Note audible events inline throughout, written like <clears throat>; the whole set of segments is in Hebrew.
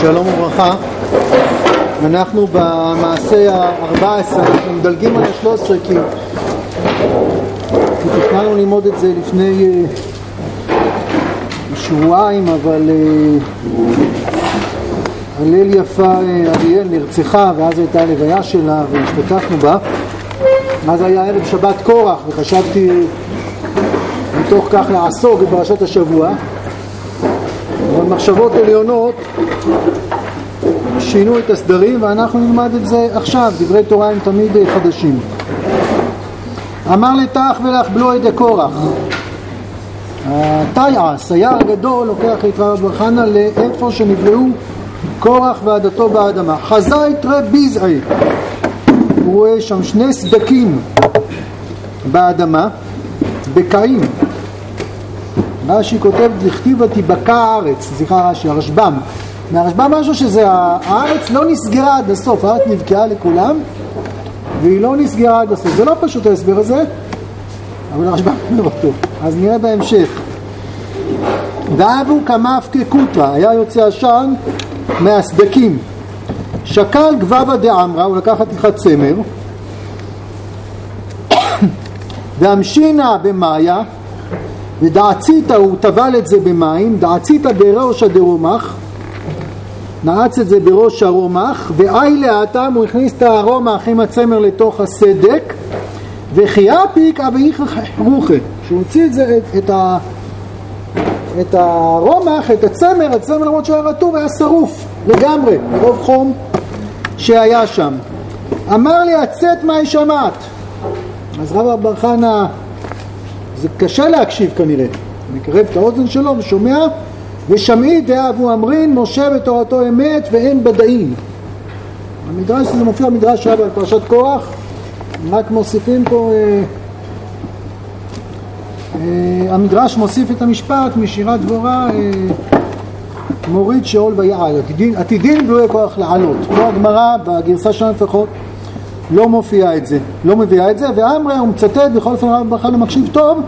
שלום וברכה. אנחנו במעשה ה-14, אנחנו מדלגים על ה-13 כי, כי ללמוד את זה לפני uh, שבועיים, אבל הלל uh, יפה uh, אריאל נרצחה ואז הייתה הלוויה שלה והשתתפנו בה. אז היה ערב שבת קורח וחשבתי מתוך כך לעסוק בפרשת השבוע. אבל מחשבות עליונות שינו את הסדרים ואנחנו נלמד את זה עכשיו, דברי תורה הם תמיד חדשים. אמר לתח ולאכבלו את הקורח. התיעש, היה הגדול, לוקח את רב חנא לאיפה שנבראו קורח ועדתו באדמה. חזה את רב ביזעי, הוא רואה שם שני סדקים באדמה, בקעים. רש"י כותב, דכתיבה תיבקע הארץ, סליחה רש"י, הרשב"ם. מהרשב"ם משהו שזה, הארץ לא נסגרה עד הסוף, הארץ נבקעה לכולם, והיא לא נסגרה עד הסוף. זה לא פשוט ההסבר הזה, אבל הרשב"ם <laughs> אומר אותו. אז נראה בהמשך. ואבו כמף כקוטרה, היה יוצא עשן מהסדקים. שקל גבבה דאמרה, הוא לקח חתיכת צמר, <coughs> ואמשינה במאיה, ודעציתא הוא טבל את זה במים, דעציתא בראש הדרומח, נעץ את זה בראש הרומח, ואי לאטם הוא הכניס את הרומח עם הצמר לתוך הסדק, וחייפיק אביך רוחה, שהוא הוציא את זה, את, את, ה, את הרומח, את הצמר, הצמר למרות שהוא היה רטוב היה שרוף לגמרי, מרוב חום שהיה שם. אמר לי הצאת מה שמעת. אז רב בר חנה זה קשה להקשיב כנראה. מקרב את האוזן שלו ושומע, ושמעי דאבו אמרין, משה בתורתו אמת ואין בדאים. המדרש, זה מופיע במדרש שהיה בפרשת קורח, רק מוסיפים פה, אה, אה, המדרש מוסיף את המשפט משירת דבורה, אה, מוריד שאול ויעל, עתידין גלויי כוח לעלות. פה הגמרא, בגרסה שלנו לפחות, לא מופיע את זה, לא מביאה את זה, ואמרי הוא מצטט, בכל אופן רב בכלל מקשיב טוב,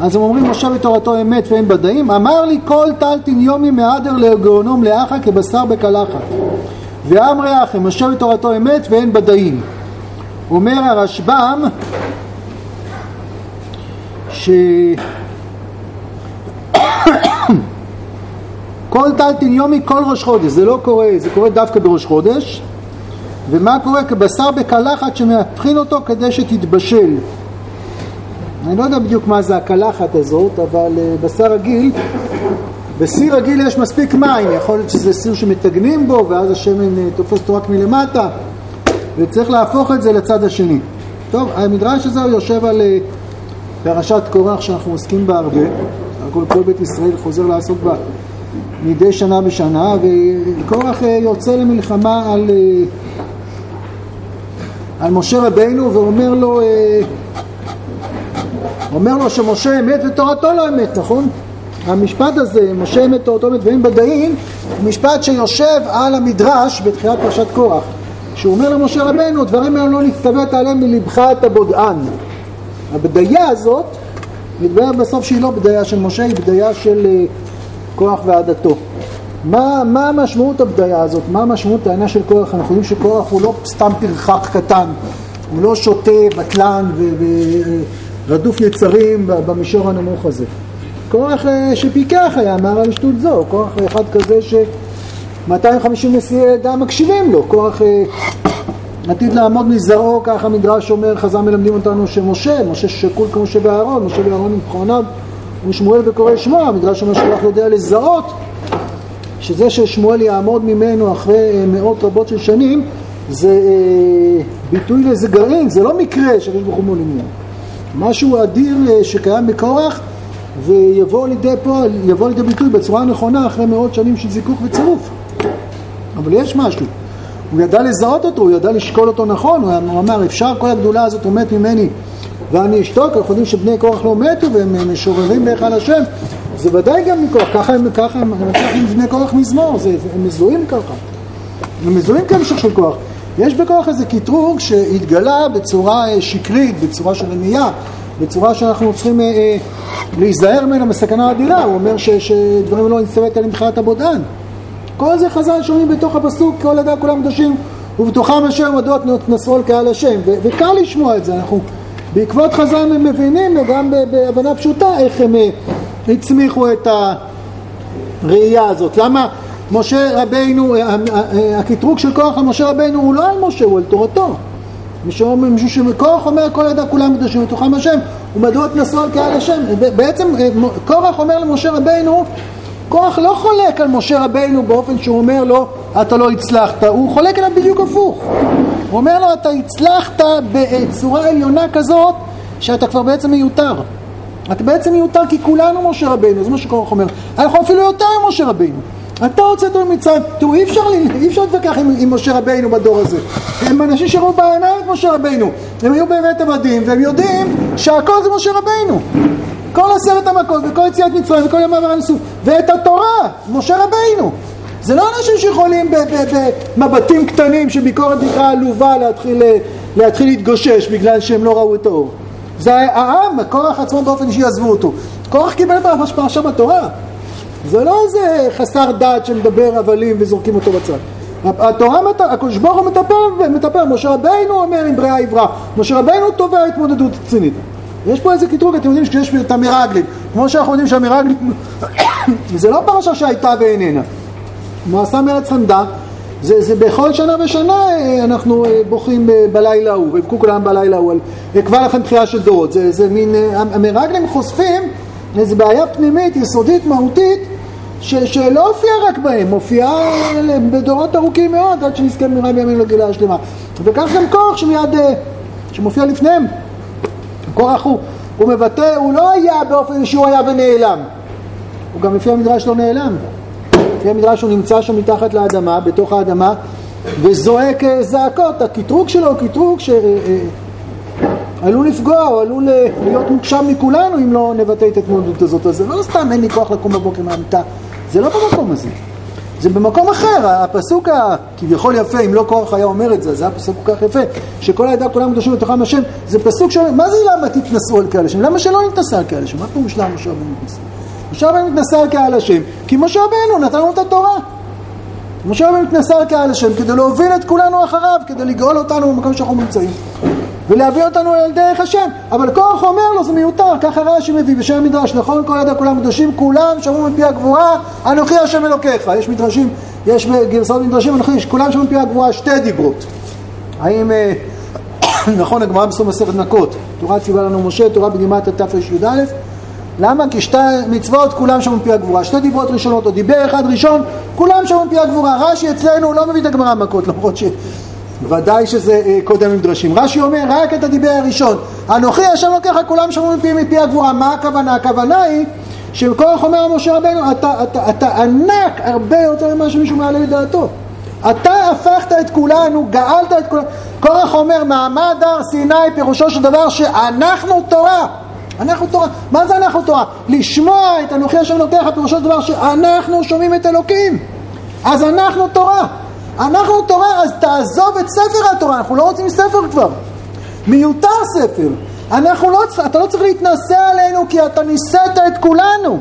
אז הם אומרים משה בתורתו אמת ואין בדאים, אמר לי כל טל תניומי מהדר לגאונום לאחה כבשר בקלחת. ואמרי אחי, משה בתורתו אמת ואין בדאים. אומר הרשב"ם ש... <coughs> כל טל תניומי כל ראש חודש, זה לא קורה, זה קורה דווקא בראש חודש, ומה קורה כבשר בקלחת שמהפכין אותו כדי שתתבשל. אני לא יודע בדיוק מה זה הקלחת הזאת, אבל uh, בשר רגיל, בסיר רגיל יש מספיק מים, יכול להיות שזה סיר שמטגנים בו ואז השמן uh, תופס אותו רק מלמטה וצריך להפוך את זה לצד השני. טוב, המדרש הזה יושב על uh, פרשת קורח שאנחנו עוסקים בה הרבה, כל, כל בית ישראל חוזר לעסוק בה מדי שנה בשנה, וקורח יוצא למלחמה על... על משה רבינו ואומר לו, אה, אומר לו שמשה אמת ותורתו לא אמת, נכון? המשפט הזה, משה אמת תורתו אמת ואין בדאים, הוא משפט שיושב על המדרש בתחילת פרשת קורח. שהוא אומר למשה רבנו, דברים האלה לא נצטוות עליהם מלבך את הבודען. הבדיה הזאת, מתברר בסוף שהיא לא בדיה של משה, היא בדיה של אה, כוח ועדתו. מה, מה המשמעות הבדיה הזאת? מה המשמעות העניין של קורח? אנחנו יודעים שקורח הוא לא סתם פרחח קטן, הוא לא שוטה, בטלן ורדוף יצרים במישור הנמוך הזה. קורח אה, שפיקח היה, אמר על שטות זו, קורח אחד כזה ש-250 נשיאי דם מקשיבים לו, קורח אה, עתיד לעמוד מזרעו, ככה המדרש אומר, חז"ל מלמדים אותנו שמשה, משה שקול כמו משה ואהרון, משה ואהרון עם כהניו ושמואל וקורא שמו, המדרש אומר שקורח יודע לזהות שזה ששמואל יעמוד ממנו אחרי אה, מאות רבות של שנים, זה אה, ביטוי לאיזה גרעין, זה לא מקרה שהקדוש ברוך הוא מולימיה. משהו אדיר אה, שקיים בקורח ויבוא לידי פועל, יבוא לידי ביטוי בצורה נכונה אחרי מאות שנים של זיכוך וצירוף. אבל יש משהו. הוא ידע לזהות אותו, הוא ידע לשקול אותו נכון, הוא אמר, אפשר כל הגדולה הזאת, הוא ממני ואני אשתוק, אנחנו יודעים שבני קורח לא מתו והם משוררים בהיכל השם, זה ודאי גם מכוח, ככה הם, ככה הם, הם בני כוח מזמור, זה, הם מזוהים ככה. הם מזוהים כהמשך של כוח. יש בכוח איזה קטרוג שהתגלה בצורה אה, שקרית, בצורה של רמייה, בצורה שאנחנו צריכים אה, אה, להיזהר ממנה בסכנה אדירה. הוא אומר ש, שדברים לא נסתווית עליהם מבחינת הבודן. כל זה חז"ל שומעים בתוך הפסוק, כל הדעה כולם קדושים ובתוכם אשר מדוע תנסו על קהל השם. וקל לשמוע את זה, אנחנו בעקבות חז"ל הם מבינים, וגם בהבנה פשוטה, איך הם אה, הצמיחו את הראייה הזאת. למה משה רבינו, אה, אה, הקטרוג של כוח על משה רבינו הוא לא על משה, הוא על תורתו. משום שקורח אומר כל עדה כולם קדושים ותוכם השם ומדוע תנסו על קהל השם בעצם קורח אומר למשה רבינו קורח לא חולק על משה רבינו באופן שהוא אומר לו אתה לא הצלחת הוא חולק עליו בדיוק הפוך הוא אומר לו אתה הצלחת בצורה עליונה כזאת שאתה כבר בעצם מיותר. אתה בעצם מיותר כי כולנו משה רבינו זה מה שקורח אומר אנחנו אפילו יותר ממשה רבינו אתה רוצה אותו מצרים, תראו אי אפשר להתווכח עם, עם משה רבינו בדור הזה. הם אנשים שראו בעיניים את משה רבינו הם היו באמת עבדים והם יודעים שהכל זה משה רבינו כל עשרת המכות וכל יציאת מצרים וכל ימי עבר הניסוף ואת התורה, משה רבינו זה לא אנשים שיכולים במבטים קטנים שביקורת בכלל עלובה להתחיל, להתחיל להתגושש בגלל שהם לא ראו את האור זה העם, הכוח עצמו באופן אישי עזבו אותו כוח קיבל פרשה בתורה זה לא איזה חסר דעת שמדבר הבלים וזורקים אותו בצד. התורה, הקדוש ברוך הוא מטפל, מטפל, משה רבינו אומר עם בריאה עברה, משה רבינו תובע התמודדות רצינית. יש פה איזה קטרוג, אתם יודעים שיש את המרגלים, כמו שאנחנו יודעים שהמרגלים, <coughs> זה לא פרשה שהייתה ואיננה. מעשה מרץ חמדה, זה, זה בכל שנה ושנה אה, אנחנו אה, בוכים אה, בלילה ההוא, ויבכו כולם בלילה ההוא, אקבע לכם תחייה של דורות, זה, זה מין, המרגלים חושפים איזו בעיה פנימית, יסודית, מהותית, ש, שלא הופיעה רק בהם, מופיעה בדורות ארוכים מאוד, עד שנזכה במהרה בימינו לגילה השלמה. וכך גם כוח שמיד, שמופיע לפניהם. כוח הוא, הוא מבטא, הוא לא היה באופן שהוא היה ונעלם. הוא גם לפי המדרש לא נעלם. לפי המדרש הוא נמצא שם מתחת לאדמה, בתוך האדמה, וזועק אה, זעקות. הקטרוג שלו הוא קטרוג ש... אה, עלול לפגוע, הוא עלול להיות מוגשם מכולנו אם לא נבטא את התמודדות הזאת. אז זה לא סתם אין לי כוח לקום בבוקר מהמיטה זה לא במקום הזה. זה במקום אחר, הפסוק הכביכול יפה, אם לא קורח היה אומר את זה, זה היה פסוק כל כך יפה, שכל העדה כולם קדושים בתוכם השם, זה פסוק שאומר, מה זה למה תתנסו על קהל השם? למה שלא נתנסה על קהל השם? מה פירוש למה רבנו מתנסה? משה רבנו מתנסה על קהל השם, כי משה רבנו נתן לנו את התורה. משה רבנו מתנסה על קהל השם כדי להוביל את כולנו אחריו, כדי לגאול אותנו במקום שאנחנו נמצאים. ולהביא אותנו אל דרך השם. אבל כוח אומר לו זה מיותר, ככה רש"י מביא בשם המדרש, נכון כל ידע כולם קדושים, כולם שמעו מפי הגבורה, אנוכי השם אלוקיך. יש מדרשים, יש גרסאות מדרשים, אנוכי, כולם שמעו מפי הגבורה שתי דיברות. האם, אה, <coughs> נכון, הגמרא בסוף מסכת מכות, תורה ציווה לנו משה, תורה בגימת התרי"א, למה? כי שתי מצוות כולם שמעו מפי הגבורה, שתי דיברות ראשונות, או דיבר אחד ראשון, כולם שמעו מפי הגבורה. רש"י אצלנו לא מביא את הגמרא מכות, למרות ש... ודאי שזה אה, קודם מדרשים. רש"י אומר רק את הדיבר הראשון. אנוכי השם לוקח כולם שמעו מפי מפי הגבורה. מה הכוונה? הכוונה היא שכוח אומר משה רבנו אתה, אתה, אתה ענק הרבה יותר ממה שמישהו מעלה לדעתו. אתה הפכת את כולנו, גאלת את כולנו. קורח אומר מעמד הר סיני פירושו של דבר שאנחנו תורה. אנחנו תורה. מה זה אנחנו תורה? לשמוע את אנוכי השם לוקח פירושו של דבר שאנחנו שומעים את אלוקים. אז אנחנו תורה. אנחנו תורה, אז תעזוב את ספר התורה, אנחנו לא רוצים ספר כבר. מיותר ספר. אנחנו לא, אתה לא צריך להתנשא עלינו כי אתה נישאת את כולנו.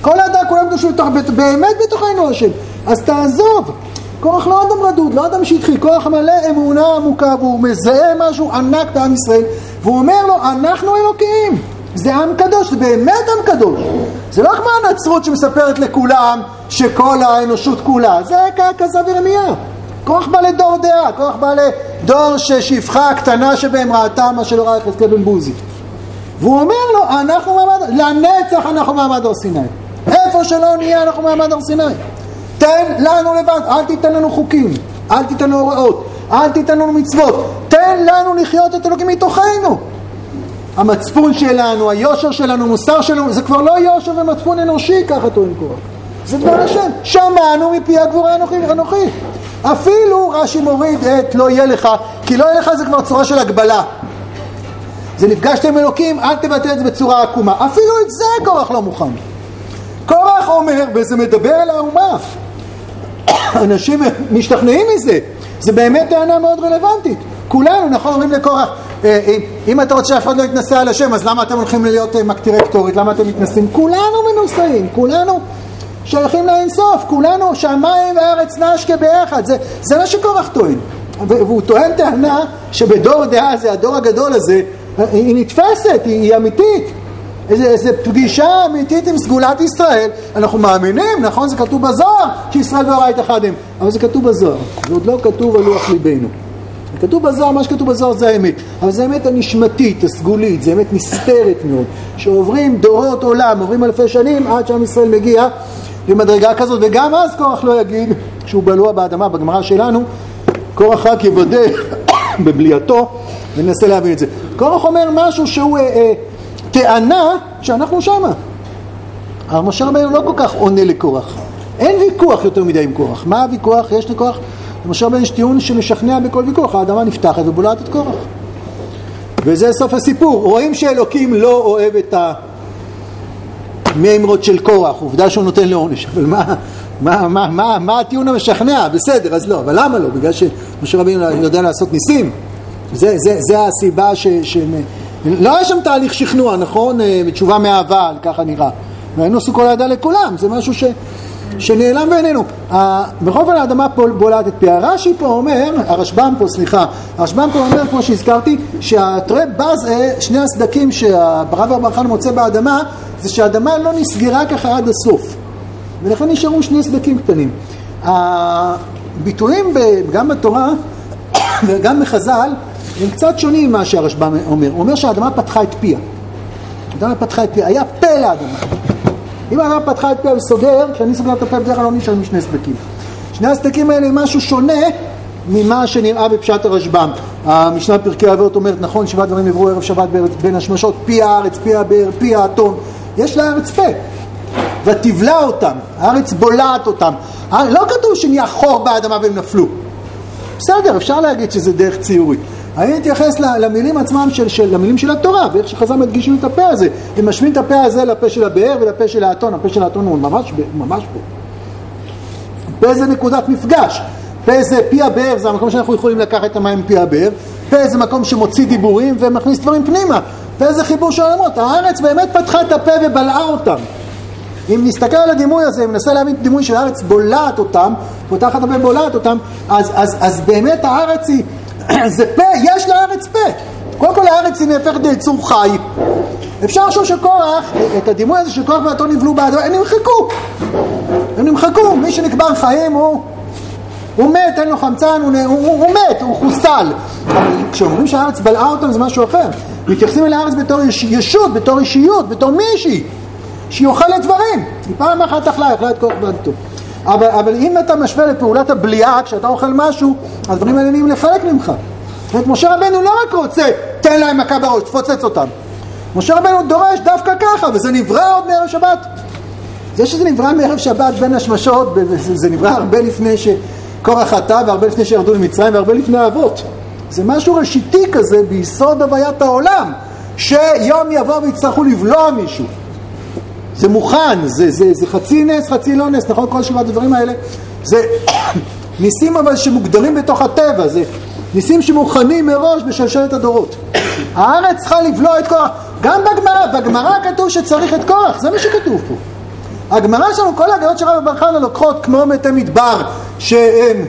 כל האדם, כולם קדושים בתוך, באמת בתוכנו השם. אז תעזוב. כוח לא אדם רדוד, לא אדם שטחי, כוח מלא אמונה עמוקה והוא מזהה משהו ענק בעם ישראל והוא אומר לו, אנחנו אלוקים. זה עם קדוש, זה באמת עם קדוש. זה לא כמו הנצרות שמספרת לכולם שכל האנושות כולה, זה כזב ירמיה. כוח בא לדור דעה, כוח בא לדור ששפחה הקטנה שבהם ראתה מה שלא ראה יחזקאל בן בוזי. והוא אומר לו, אנחנו מעמד, לנצח אנחנו מעמד הר סיני. איפה שלא נהיה אנחנו מעמד הר סיני. תן לנו לבד, אל תיתן לנו חוקים, אל תיתן לנו הוראות, אל תיתן לנו מצוות, תן לנו לחיות את אלוקים מתוכנו. המצפון שלנו, היושר שלנו, המוסר שלנו, זה כבר לא יושר ומצפון אנושי, ככה טוען קורח. זה דבר השם. שמענו מפי הגבורה אנוכי. אפילו רש"י מוריד את לא יהיה לך, כי לא יהיה לך זה כבר צורה של הגבלה. זה נפגשתם עם אלוקים, אל תבטא את זה בצורה עקומה. אפילו את זה קורח לא מוכן. קורח אומר, וזה מדבר על האומה. <coughs> אנשים משתכנעים מזה. זה באמת טענה מאוד רלוונטית. כולנו, נכון, אומרים לקורח, אה, אה, אם אתה רוצה שאף אחד לא יתנסה על השם, אז למה אתם הולכים להיות אה, מקטירי קטורית? למה אתם מתנסים? כולנו מנוסעים, כולנו שייכים לאינסוף, כולנו שמיים וארץ נשקה ביחד, זה, זה מה שקורח טוען. והוא טוען טענה שבדור דעה זה הדור הגדול הזה, היא נתפסת, היא, היא אמיתית. איזה, פגישה אמיתית עם סגולת ישראל, אנחנו מאמינים, נכון? זה כתוב בזוהר, שישראל והוריית אחד הם, אבל זה כתוב בזוהר, זה עוד לא כתוב על לוח ליבנו. כתוב בזוהר, מה שכתוב בזוהר זה האמת, אבל זה האמת הנשמתית, הסגולית, זה אמת נסתרת מאוד, שעוברים דורות עולם, עוברים אלפי שנים עד שעם ישראל מגיע למדרגה כזאת, וגם אז קורח לא יגיד שהוא בלוע באדמה, בגמרא שלנו, קורח רק יוודא <coughs> בבליעתו וננסה להבין את זה. קורח אומר משהו שהוא אה, אה, טענה שאנחנו שמה. אבל משה רבינו לא כל כך עונה לקורח. אין ויכוח יותר מדי עם קורח. מה הוויכוח? יש לקורח למשה רבינו יש טיעון שמשכנע בכל ויכוח, האדמה נפתחת ובולעת את קורח. וזה סוף הסיפור. רואים שאלוקים לא אוהב את המימרות של קורח, עובדה שהוא נותן לעונש, אבל מה, מה, מה, מה, מה הטיעון המשכנע? בסדר, אז לא, אבל למה לא? בגלל שמשה רבינו יודע לעשות ניסים? זה, זה, זה הסיבה ש... ש לא היה שם תהליך שכנוע, נכון? מתשובה מאהבה, ככה נראה. והיינו עשו כל הידע לכולם, זה משהו ש... שנעלם בעינינו. בכל אופן האדמה פה בולעת את פיה. רש"י פה אומר, הרשב"ם פה, סליחה, הרשב"ם פה אומר, כמו שהזכרתי, שהתראה בז, שני הסדקים שהרב אברהם מוצא באדמה, זה שהאדמה לא נסגרה ככה עד הסוף. ולכן נשארו שני סדקים קטנים. הביטויים גם בתורה <coughs> וגם בחז"ל הם קצת שונים ממה שהרשב"ם אומר. הוא אומר שהאדמה פתחה את פיה. האדמה פתחה את פיה, היה פה לאדמה. אם האדם פתחה את פה וסוגר, כשאני סוגר את הפה בדרך כלל לא נשארים שני סדקים. שני הסדקים האלה הם משהו שונה ממה שנראה בפשט הרשב"ם. המשנה פרקי אבות אומרת, נכון, שבעת דברים עברו ערב שבת בין השמשות, פי הארץ, פי הבאר, פי האתון. יש לארץ פה. ותבלע אותם, הארץ בולעת אותם. לא כתוב שנהיה חור באדמה והם נפלו. בסדר, אפשר להגיד שזה דרך ציורית. אני אתייחס למילים עצמם, של, של, למילים של התורה, ואיך שחז"ל מדגישים את הפה הזה. הם משווים את הפה הזה לפה של הבאר ולפה של האתון, הפה של האתון הוא ממש, ממש פה. פה זה נקודת מפגש. פה זה פי הבאר, זה המקום שאנחנו יכולים לקחת את המים מפי הבאר. פה זה מקום שמוציא דיבורים ומכניס דברים פנימה. פה זה חיבור של עולמות. הארץ באמת פתחה את הפה ובלעה אותם. אם נסתכל על הדימוי הזה, אם ננסה להבין את הדימוי של הארץ בולעת אותם, פותחת הפה בולעת אותם, אז, אז, אז באמת הארץ היא <clears throat> זה פה, יש לארץ פה. קודם כל הארץ היא נהפכת ליצור חי. אפשר לחשוב שקורח, את הדימוי הזה של קורח ואתו נבלו באדמה, הם נמחקו. הם נמחקו. מי שנקבר חיים הוא, הוא מת, אין לו חמצן, הוא, הוא, הוא, הוא מת, הוא חוסל. אבל כשאומרים שהארץ בלעה אותם זה משהו אחר. מתייחסים אל הארץ בתור יש, ישות, בתור אישיות, בתור מישהי, שהיא אוכלת דברים. היא פעם אחת אכלה, אכלה את קורח ואתו. אבל, אבל אם אתה משווה לפעולת הבליעה, כשאתה אוכל משהו, הדברים האלה נהיים לחלק ממך. זאת אומרת, משה רבנו לא רק רוצה, תן להם מכה בראש, תפוצץ אותם. משה רבנו דורש דווקא ככה, וזה נברא עוד מערב שבת. זה שזה נברא מערב שבת בין השמשות, זה נברא הרבה לפני שקורח חטא, והרבה לפני שירדו למצרים, והרבה לפני האבות. זה משהו ראשיתי כזה ביסוד הוויית העולם, שיום יבוא ויצטרכו לבלוע מישהו. זה מוכן, זה, זה, זה חצי נס, חצי לא נס, נכון? כל שבעת הדברים האלה זה <coughs> ניסים אבל שמוגדרים בתוך הטבע, זה ניסים שמוכנים מראש בשלשלת הדורות. <coughs> הארץ צריכה לבלוע את כוח, גם בגמרא, בגמרא כתוב שצריך את כוח, זה מה שכתוב פה. הגמרא שלנו, כל ההגדות של רבי בר חנא לוקחות כמו מתי מדבר, שהם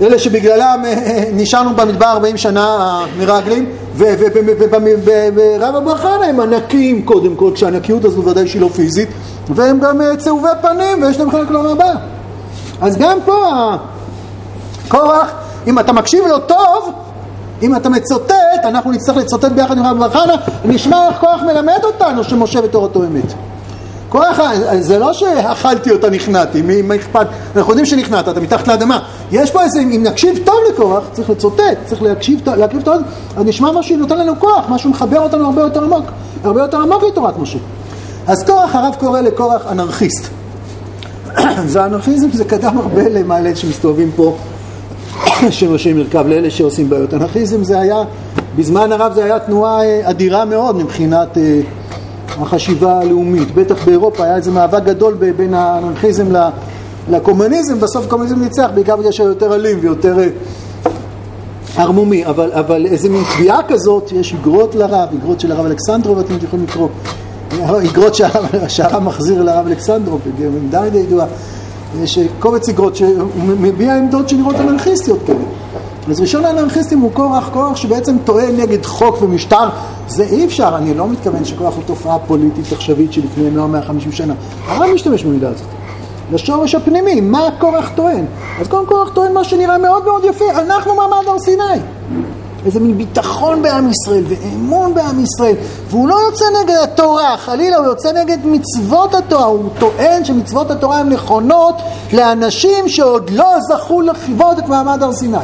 אלה שבגללם אה, אה, נשארנו במדבר 40 שנה מרגלים, ורב אבר חנה הם ענקים קודם כל, כשהענקיות הזו ודאי שהיא לא פיזית, והם גם אה, צהובי פנים ויש להם חלק לא רבה. אז גם פה קורח, אם אתה מקשיב לו טוב, אם אתה מצוטט, אנחנו נצטרך לצוטט ביחד עם רב אבר חנה, נשמע איך קורח מלמד אותנו שמשה בתורתו אמת. כוח, זה לא שאכלתי אותה נכנעתי, מה אכפת, אנחנו יודעים שנכנעת, אתה מתחת לאדמה. יש פה איזה, אם נקשיב טוב לקורח, צריך לצוטט, צריך להקשיב, להקשיב טוב, אז נשמע משהו שנותן לנו כוח, משהו מחבר אותנו הרבה יותר עמוק, הרבה יותר עמוק לתורת משה. אז קורח, הרב קורא לקורח אנרכיסט. <coughs> זה אנרכיזם, זה קדם הרבה למעלה שמסתובבים פה, <coughs> שמשה מרכב לאלה שעושים בעיות. אנרכיזם זה היה, בזמן הרב זה היה תנועה אה, אדירה מאוד מבחינת... אה, החשיבה הלאומית. בטח באירופה היה איזה מאבק גדול בין האנרכיזם לקומוניזם, בסוף הקומוניזם ניצח, בעיקר בגלל שהיה יותר אלים ויותר אה, ערמומי, אבל, אבל איזה מין תביעה כזאת, יש אגרות לרב, אגרות של הרב אלכסנדרוב, אתם יכולים לקרוא, איגרות שהרב מחזיר לרב אלכסנדרוב, די די ידועה, יש קובץ איגרות שהוא מביע עמדות שנראות אנרכיסטיות כאלה. אז ראשון האנרכיסטים הוא כורח, כורח שבעצם טוען נגד חוק ומשטר. זה אי אפשר, אני לא מתכוון שכורח הוא תופעה פוליטית עכשווית שלפני 100-150 שנה. הרב משתמש במידה הזאת. לשורש הפנימי, מה כורח טוען? אז קודם כורח טוען מה שנראה מאוד מאוד יפה, אנחנו מעמד הר סיני. איזה מין ביטחון בעם ישראל ואמון בעם ישראל. והוא לא יוצא נגד התורה, חלילה הוא יוצא נגד מצוות התורה. הוא טוען שמצוות התורה הן נכונות לאנשים שעוד לא זכו לחוות את מעמד הר סיני.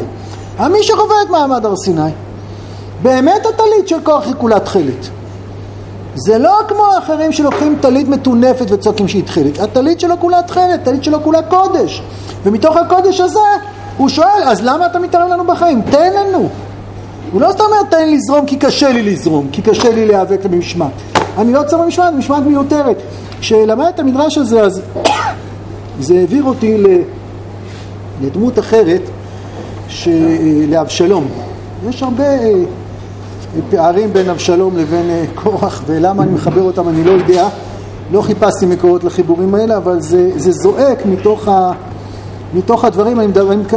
מי שחווה את מעמד הר סיני? באמת הטלית של כוח היא כולה תכלת זה לא כמו האחרים שלוקחים טלית מטונפת וצועקים שהיא תכלת הטלית שלו כולה תכלת, הטלית שלו כולה קודש ומתוך הקודש הזה הוא שואל אז למה אתה מתערב לנו בחיים? תן לנו הוא לא סתם אומר תן לזרום כי קשה לי לזרום, כי קשה לי להיאבק במשמעת. אני לא צריך במשמעת, משמעת מיותרת. כשלמד את המדרש הזה, אז זה העביר אותי לדמות אחרת, לאבשלום. יש הרבה אה, פערים בין אבשלום לבין אה, קורח, ולמה אני מחבר אותם אני לא יודע. לא חיפשתי מקורות לחיבורים האלה, אבל זה, זה זועק מתוך, ה, מתוך הדברים, אני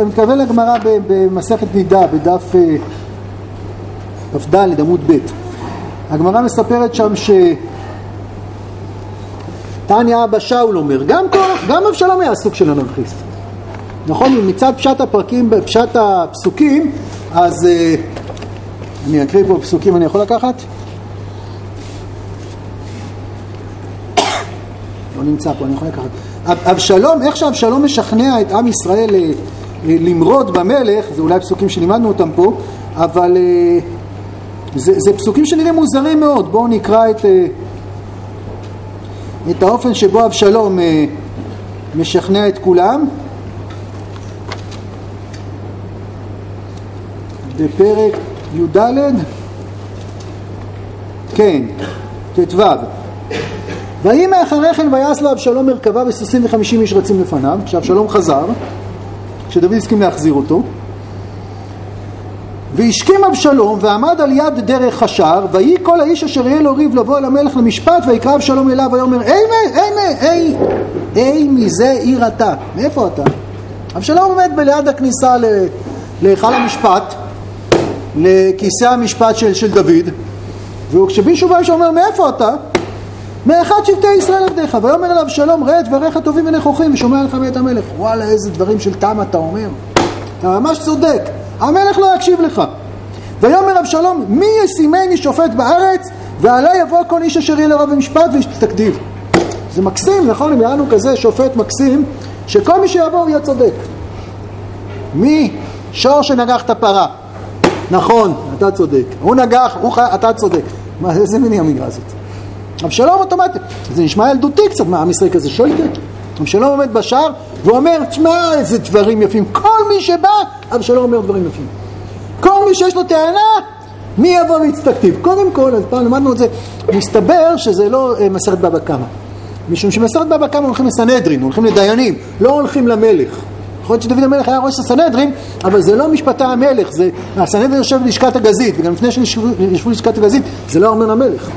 מתכוון לגמרא במסכת נידה, בדף אה, כ"ד עמוד ב'. הגמרא מספרת שם ש... תניא אבא שאול אומר, גם, גם אבשלום היה סוג של אנרכיסט. נכון, מצד פשט הפרקים, פשט הפסוקים, אז uh, אני אקריא פה פסוקים, אני יכול לקחת? לא נמצא פה, אני יכול לקחת. אבשלום, איך שאבשלום משכנע את עם ישראל uh, למרוד במלך, זה אולי פסוקים שלימדנו אותם פה, אבל uh, זה, זה פסוקים שנראים מוזרים מאוד, בואו נקרא את, אה, את האופן שבו אבשלום אה, משכנע את כולם. בפרק י"ד, כן, ט"ו. ויהי מאחרי כן ויעש לו אבשלום מרכבה וסוסים וחמישים איש רצים לפניו, כשאבשלום חזר, כשדוד הסכים להחזיר אותו, והשכים אבשלום ועמד על יד דרך חשר ויהי כל האיש אשר יהיה לו ריב לבוא אל המלך למשפט ויקרא אבשלום אליו ויאמר אי מי, אי מי, אי, אי מזה עיר אתה מאיפה אתה? אבשלום עומד בליד הכניסה להיכל המשפט לכיסא המשפט של, של דוד וכשמישהו בא שאומר מאיפה אתה? מאחד שבטי ישראל עבדיך ויאמר אליו שלום ראה דבריך טובים ונכוחים ושומע לך בית המלך וואלה איזה דברים של טעם אתה אומר אתה ממש צודק המלך לא יקשיב לך. ויאמר אבשלום, מי ישימני שופט בארץ, ועלי יבוא כל איש אשר יהיה לרב במשפט ואיש תקדיב. זה מקסים, נכון? אם היה לנו כזה שופט מקסים, שכל מי שיבוא יהיה צודק. מי? שור שנגח את הפרה. נכון, אתה צודק. הוא נגח, הוא ח... אתה צודק. מה, איזה מין אמירה הזאת? אבשלום אוטומטי. זה נשמע ילדותי קצת, מה, עם ישראל כזה שויקה? אבשלום עומד בשער ואומר, תשמע איזה דברים יפים. כל מי שבא, אבשלום אומר דברים יפים. כל מי שיש לו טענה, מי יבוא ויצטקטיב? קודם כל, אז פעם למדנו את זה, מסתבר שזה לא אה, מסרת בבא קמא. משום שמסרת בבא קמא הולכים לסנהדרין, הולכים לדיינים, לא הולכים למלך. יכול להיות שדוד המלך היה ראש הסנהדרין, אבל זה לא משפטי המלך, זה... הסנהדרין יושב בלשכת הגזית, וגם לפני שישבו בלשכת הגזית, זה לא ארמון המלך.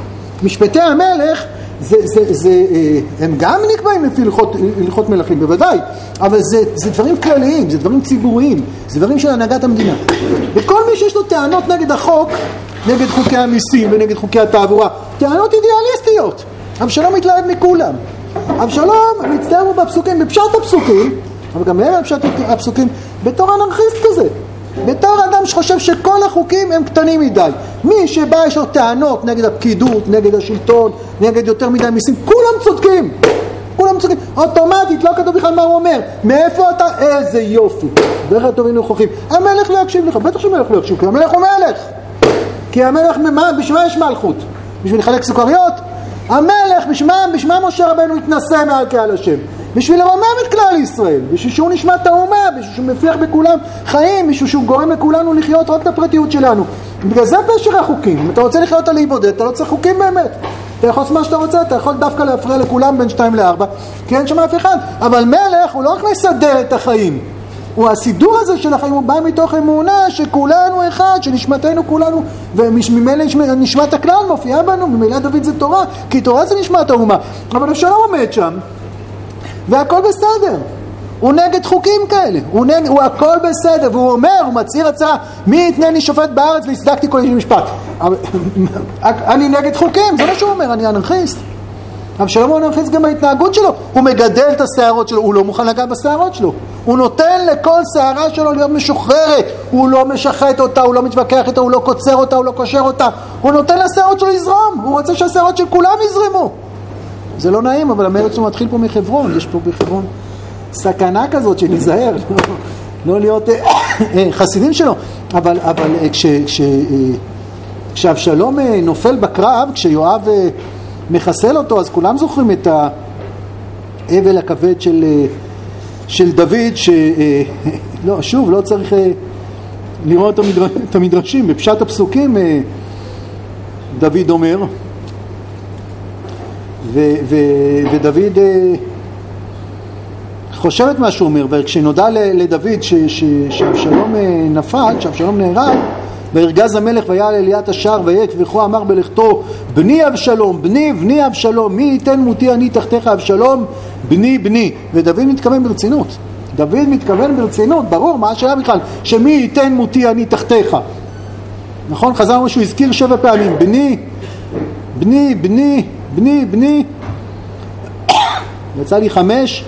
משפטי המלך זה, זה, זה, אה, הם גם נקבעים לפי הלכות, מלכים, בוודאי, אבל זה, זה דברים כלליים, זה דברים ציבוריים, זה דברים של הנהגת המדינה. וכל מי שיש לו טענות נגד החוק, נגד חוקי המיסים ונגד חוקי התעבורה, טענות אידיאליסטיות, אבשלום מתלהב מכולם. אבשלום מצטער בפסוקים, בפשט הפסוקים, אבל גם לפשט הפסוקים, בתור אנרכיסט כזה. בתור אדם שחושב שכל החוקים הם קטנים מדי. מי שבא יש לו טענות נגד הפקידות, נגד השלטון, נגד יותר מדי מיסים, כולם צודקים. כולם צודקים. אוטומטית, לא כתוב בכלל מה הוא אומר. מאיפה אתה? איזה יופי. דרך הטובים נוכחים. המלך לא יקשיב לך. בטח שהמלך לא יקשיב, כי המלך הוא מלך. כי המלך, בשביל מה יש מלכות? בשביל לחלק סוכריות? המלך, בשביל מה משה רבנו התנשא מעל קהל השם? בשביל לרומם את כלל ישראל, בשביל שהוא נשמע את האומה, בשביל שהוא מפיח בכולם חיים, בשביל שהוא גורם לכולנו לחיות רק את הפרטיות שלנו. בגלל זה פשר החוקים. אם אתה רוצה לחיות על להיבודד, אתה לא צריך חוקים באמת. אתה יכול לעשות מה שאתה רוצה, אתה יכול דווקא להפריע לכולם בין שתיים לארבע, כי אין שם אף אחד. אבל מלך הוא לא רק מסדר את החיים, הוא הסידור הזה של החיים, הוא בא מתוך אמונה שכולנו אחד, שנשמתנו כולנו, וממילא נשמת הכלל מופיעה בנו, ממילא דוד זה תורה, כי תורה זה נשמת האומה. אבל אבשלום עומד שם, והכל בסדר. הוא נגד חוקים כאלה, הוא, נגד, הוא הכל בסדר, והוא אומר, הוא מצהיר הצעה, מי יתנני שופט בארץ והצדקתי כל איש משפט. <laughs> אני נגד חוקים, זה מה שהוא אומר, אני אנרכיסט. אבשלום הוא אנרכיסט גם בהתנהגות שלו, הוא מגדל את השערות שלו, הוא לא מוכן לגעת בשערות שלו. הוא נותן לכל שערה שלו להיות משוחררת, הוא לא משחט אותה, הוא לא מתווכח איתה, הוא לא קוצר אותה, הוא לא קושר אותה, הוא נותן לשערות שלו לזרום, הוא רוצה שהשערות של כולם יזרמו. זה לא נעים, אבל המרץ הוא מתחיל פה מחברון, יש פה בחברון סכנה כזאת שניזהר, <laughs> לא להיות אה, אה, חסידים שלו, אבל, אבל אה, כש, כש, כשאבשלום נופל בקרב, כשיואב מחסל אותו, אז כולם זוכרים את האבל הכבד של, של דוד, שלא, <laughs> שוב, לא צריך לראות את המדרשים, בפשט הפסוקים דוד אומר, ו, ו, ודוד חושב את מה שהוא אומר, וכשנודע לדוד שאבשלום אה, נפל, שאבשלום נהרג, וירגז המלך ויעל אליית השער ויק וכה אמר בלכתו בני אבשלום, בני בני אבשלום, מי ייתן מותי אני תחתיך אבשלום, בני בני. ודוד מתכוון ברצינות. דוד מתכוון ברצינות, ברור, מה השאלה בכלל? שמי ייתן מותי אני תחתיך. נכון? חזרנו שהוא הזכיר שבע פעמים, בני, בני, בני, בני, בני. <coughs> יצא לי חמש,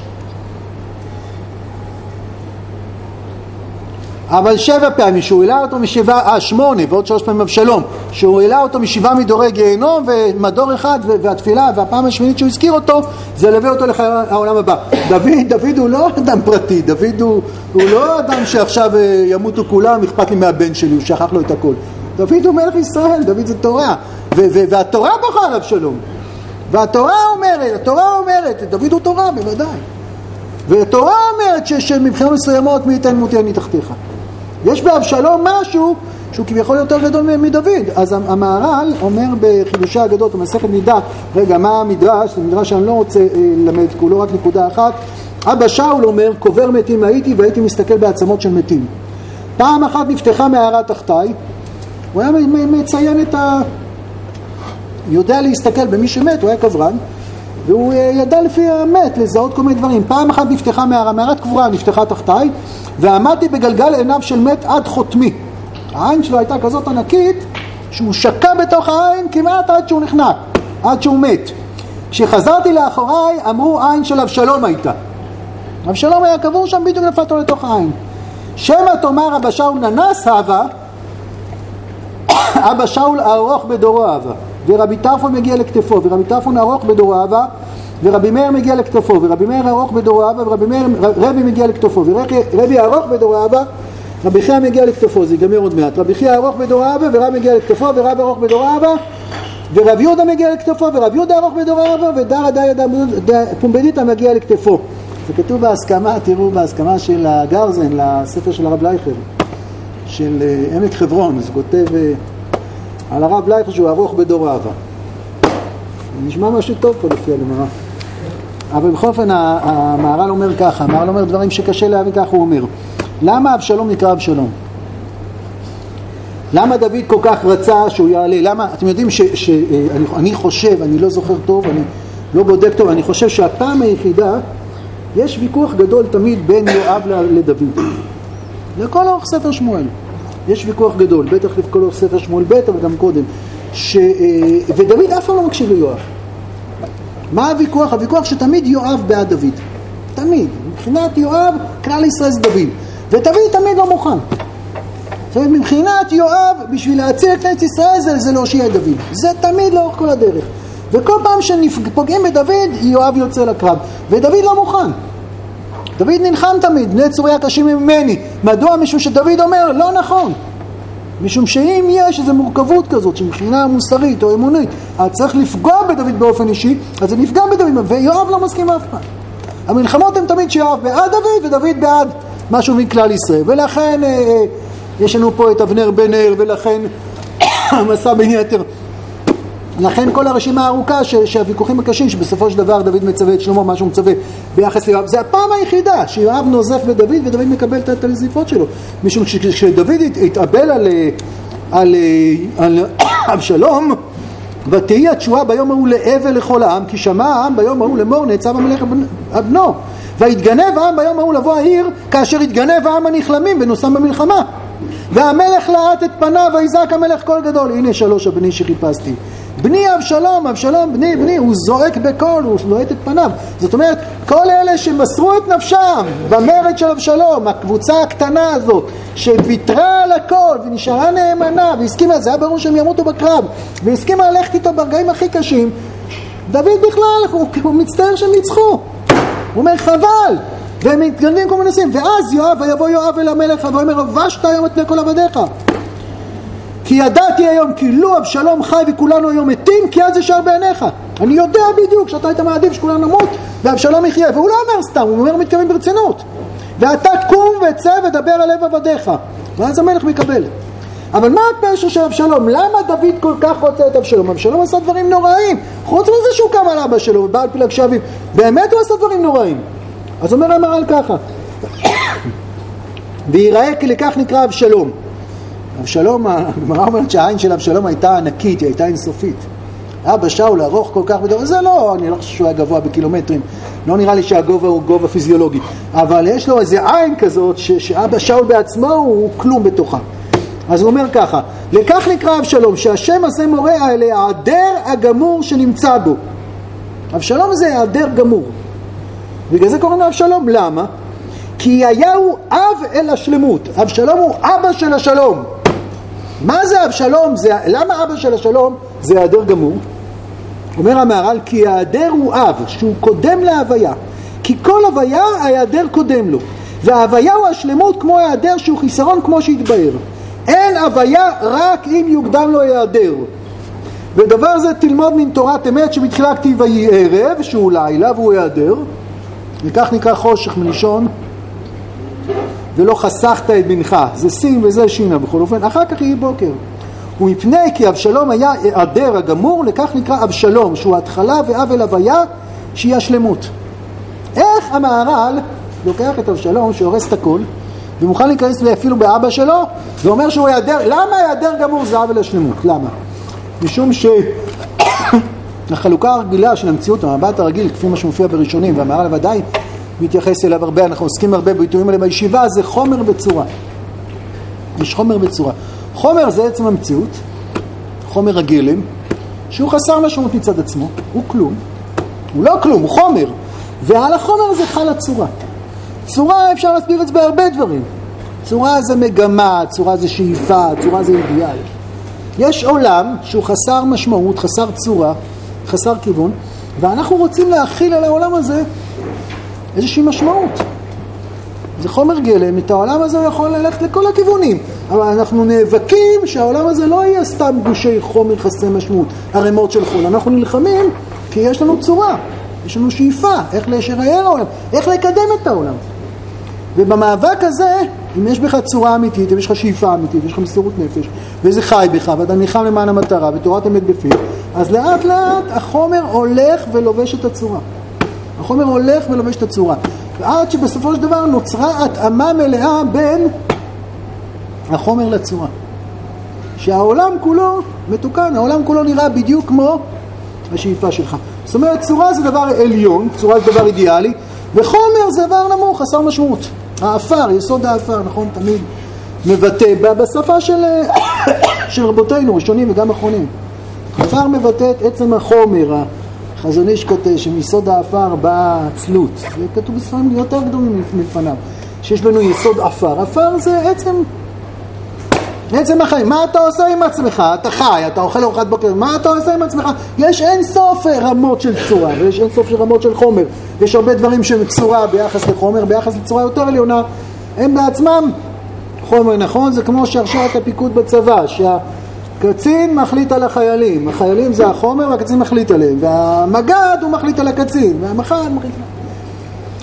אבל שבע פעמים שהוא העלה אותו משבעה, אה שמונה ועוד שלוש פעמים אבשלום. שהוא העלה אותו משבעה מדורי גיהנום ומדור אחד והתפילה והפעם השמינית שהוא הזכיר אותו זה להביא אותו לחיי העולם הבא. <coughs> דוד, דוד הוא לא אדם פרטי, דוד הוא, הוא לא אדם שעכשיו אה, ימותו כולם אכפת לי מהבן שלי, הוא שכח לו את הכל. דוד הוא מלך ישראל, דוד זה תורה. והתורה בוכה על אבשלום והתורה אומרת, התורה אומרת, דוד הוא תורה בוודאי והתורה אומרת שמבחינות מסוימות מי ייתן מותי אני תחתיך יש באבשלום משהו שהוא כביכול יותר גדול מדוד. אז המהר"ל אומר בחידושי האגדות במסכת נידה, רגע, מה המדרש? זה מדרש שאני לא רוצה אה, ללמד כולו, רק נקודה אחת. אבא שאול אומר, קובר מתים הייתי והייתי מסתכל בעצמות של מתים. פעם אחת נפתחה מערה תחתיי, הוא היה מציין את ה... יודע להסתכל במי שמת, הוא היה קברן, והוא אה, ידע לפי המת לזהות כל מיני דברים. פעם אחת נפתחה מערה, מערת קבורה נפתחה תחתיי, ועמדתי בגלגל עיניו של מת עד חותמי. העין שלו הייתה כזאת ענקית, שהוא שקע בתוך העין כמעט עד שהוא נחנק, עד שהוא מת. כשחזרתי לאחוריי, אמרו עין של אבשלום הייתה. אבשלום היה קבור שם, בדיוק נפלתו לתוך העין. שמא תאמר אבא שאול ננס הווה, אבא שאול ארוך בדורו הווה. ורבי טרפון מגיע לכתפו, ורבי טרפון ארוך בדורו הווה, ורבי מאיר מגיע לכתפו, ורבי מאיר ארוך בדורו אבא, ורבי מאיר, רבי מגיע לכתפו, ורבי ארוך בדורו אבא, רבי חייא מגיע לכתפו, זה ייגמר עוד מעט, רבי חייא ארוך בדורו אבא, ורב מגיע לכתפו, ורב ארוך בדורו אבא, ורב יהודה מגיע לכתפו, ורב יהודה ארוך בדורו אבא, ודרא דיא פומבדיתא מגיע לכתפו. זה כתוב בהסכמה, תראו, בהסכמה של הגרזן לספר של הרב לייכל, של אה, עמק חברון, זה כותב אה, על הרב לייכל שהוא ארוך בדור אהבה. נשמע משהו טוב פה לפי הגמרא. אבל בכל אופן המהר"ל אומר ככה, המהר"ל אומר דברים שקשה להבין ככה, הוא אומר למה אבשלום נקרא אבשלום? למה דוד כל כך רצה שהוא יעלה? למה, אתם יודעים שאני אה, חושב, אני לא זוכר טוב, אני לא בודק טוב, אני חושב שהפעם היחידה יש ויכוח גדול תמיד בין יואב לדוד. לכל אורך ספר שמואל. יש ויכוח גדול, בטח אורך ספר שמואל ב' אבל גם קודם. ש... אה, ודוד אף פעם לא מקשיב ליואב. מה הוויכוח? הוויכוח שתמיד יואב בעד דוד. תמיד. מבחינת יואב, כלל ישראל זה דוד. ודוד תמיד לא מוכן. זאת אומרת, מבחינת יואב, בשביל להציל את כנסת ישראל זה, זה להושיע את דוד. זה תמיד לאורך כל הדרך. וכל פעם שפוגעים בדוד, יואב יוצא לקרב. ודוד לא מוכן. דוד נלחם תמיד, בני צוריה קשים ממני. מדוע? משום שדוד אומר, לא נכון. משום שאם יש איזו מורכבות כזאת שמבחינה מוסרית או אמונית, אז צריך לפגוע בדוד באופן אישי, אז זה נפגע בדוד, ויואב לא מסכים אף פעם. המלחמות הן תמיד שיואב בעד דוד ודוד בעד משהו מכלל ישראל, ולכן אה, אה, יש לנו פה את אבנר בן נר, ולכן <coughs> המסע בין יתר לכן כל הרשימה הארוכה ש, שהוויכוחים הקשים שבסופו של דבר דוד מצווה את שלמה מה שהוא מצווה ביחס ליואב זה הפעם היחידה שיואב נוזף בדוד ודוד מקבל את הנזיפות שלו. משום שכשדוד התאבל על, על, על <coughs> אבשלום ותהי התשועה ביום ההוא לאבל לכל העם כי שמע העם ביום ההוא לאמור נעצר המלך בנו ויתגנב העם ביום ההוא לבוא העיר כאשר התגנב העם הנכלמים ונושם במלחמה. והמלך לעט את פניו ויזעק המלך קול גדול הנה שלוש הבני שחיפשתי בני אבשלום, אבשלום, בני, בני, הוא זועק בקול, הוא לוהט את פניו. זאת אומרת, כל אלה שמסרו את נפשם במרד של אבשלום, הקבוצה הקטנה הזאת, שוויתרה על הכל ונשארה נאמנה והסכימה, זה היה ברור שהם ימותו בקרב, והסכימה ללכת איתו ברגעים הכי קשים, דוד בכלל, הוא, הוא מצטער שהם ניצחו. הוא אומר, חבל, והם מתגנבים כל מיני נושאים. ואז יואב, ויבוא יואב אל המלך, ויאמר, ובשת היום את פני כל עבדיך. כי ידעתי היום כי לו אבשלום חי וכולנו היום מתים, כי אז ישר בעיניך. אני יודע בדיוק שאתה היית מעדיף שכולנו נמות ואבשלום יחיה. והוא לא אומר סתם, הוא אומר מתכוון ברצינות. ואתה קום וצא ודבר על לב עבדיך. ואז המלך מקבל. אבל מה הפשר של אבשלום? למה דוד כל כך רוצה את אבשלום? אבשלום עשה דברים נוראים. חוץ מזה שהוא קם על אבא שלו ובעל פילג שבים. באמת הוא עשה דברים נוראים. אז אומר המהר"ל ככה, <coughs> ויראה כי לכך נקרא אבשלום. אבשלום, הגמרא אומרת שהעין של אבשלום הייתה ענקית, היא הייתה אינסופית. אבא שאול ארוך כל כך בגובה, זה לא, אני לא חושב שהוא היה גבוה בקילומטרים, לא נראה לי שהגובה הוא גובה פיזיולוגי, אבל יש לו איזה עין כזאת ש, שאבא שאול בעצמו הוא כלום בתוכה. אז הוא אומר ככה, לכך נקרא אבשלום, שהשם הזה מורה על ההיעדר הגמור שנמצא בו. אבשלום זה היעדר גמור. בגלל זה קוראים לו אבשלום, למה? כי היה הוא אב אל השלמות, אבשלום הוא אבא של השלום. מה זה אבשלום? זה, למה אבא של השלום זה היעדר גמור? אומר המהר"ל כי ההיעדר הוא אב, שהוא קודם להוויה. כי כל הוויה ההיעדר קודם לו. וההוויה הוא השלמות כמו ההיעדר שהוא חיסרון כמו שהתבהר. אין הוויה רק אם יוקדם לו היעדר. ודבר זה תלמוד מן תורת אמת שמתחילה כתיב ויהי ערב שהוא לילה והוא היעדר וכך נקרא חושך מלשון ולא חסכת את בנך, זה סין וזה שינה בכל אופן, אחר כך יהי בוקר. ומפני כי אבשלום היה היעדר הגמור, לכך נקרא אבשלום, שהוא התחלה ואבל הוויה, שהיא השלמות. איך המהר"ל לוקח את אבשלום שהורס את הכל, ומוכן להיכנס אפילו באבא שלו, ואומר שהוא היעדר, למה היעדר גמור זה אבל השלמות? למה? משום שהחלוקה <coughs> הרגילה של המציאות, המבט הרגיל, כפי מה שמופיע בראשונים, והמהר"ל ודאי מתייחס אליו הרבה, אנחנו עוסקים הרבה בביטויים האלה בישיבה, זה חומר וצורה. יש חומר וצורה. חומר זה עצם המציאות, חומר הגלם, שהוא חסר משמעות מצד עצמו, הוא כלום, הוא לא כלום, הוא חומר, ועל החומר הזה חלה צורה. צורה אפשר להסביר את זה בהרבה דברים. צורה זה מגמה, צורה זה שאיפה, צורה זה אידיאל. יש עולם שהוא חסר משמעות, חסר צורה, חסר כיוון, ואנחנו רוצים להכיל על העולם הזה איזושהי משמעות. זה חומר גלם, את העולם הזה הוא יכול ללכת לכל הכיוונים, אבל אנחנו נאבקים שהעולם הזה לא יהיה סתם גושי חומר חסרי משמעות, ערימות של חול. אנחנו נלחמים כי יש לנו צורה, יש לנו שאיפה, איך להישאר העולם, איך לקדם את העולם. ובמאבק הזה, אם יש בך צורה אמיתית, אם יש לך שאיפה אמיתית, יש לך מסירות נפש, וזה חי בך, ואתה נלחם למען המטרה, ותורת אמת בפיו, אז לאט לאט החומר הולך ולובש את הצורה. החומר הולך ולובש את הצורה. ועד שבסופו של דבר נוצרה התאמה מלאה בין החומר לצורה. שהעולם כולו מתוקן, העולם כולו נראה בדיוק כמו השאיפה שלך. זאת אומרת, צורה זה דבר עליון, צורה זה דבר אידיאלי, וחומר זה דבר נמוך, חסר משמעות. האפר, יסוד האפר, נכון, תמיד מבטא, בשפה של, <coughs> של רבותינו, ראשונים וגם אחרונים. עפר מבטא את עצם החומר, חזון איש כותב שמיסוד האפר באה עצלות. זה כתוב בספרים יותר גדולים מלפניו. שיש בנו יסוד עפר. עפר זה עצם, עצם החיים. מה אתה עושה עם עצמך? אתה חי, אתה אוכל ארוחת בוקר, מה אתה עושה עם עצמך? יש אין סוף רמות של צורה, ויש אין סוף של רמות של חומר. יש הרבה דברים שהם צורה ביחס לחומר, ביחס לצורה יותר עליונה. הם בעצמם חומר נכון, זה כמו שרשרת הפיקוד בצבא, שה... קצין מחליט על החיילים, החיילים זה החומר והקצין מחליט עליהם, והמג"ד הוא מחליט על הקצין, והמח"ט מחליט...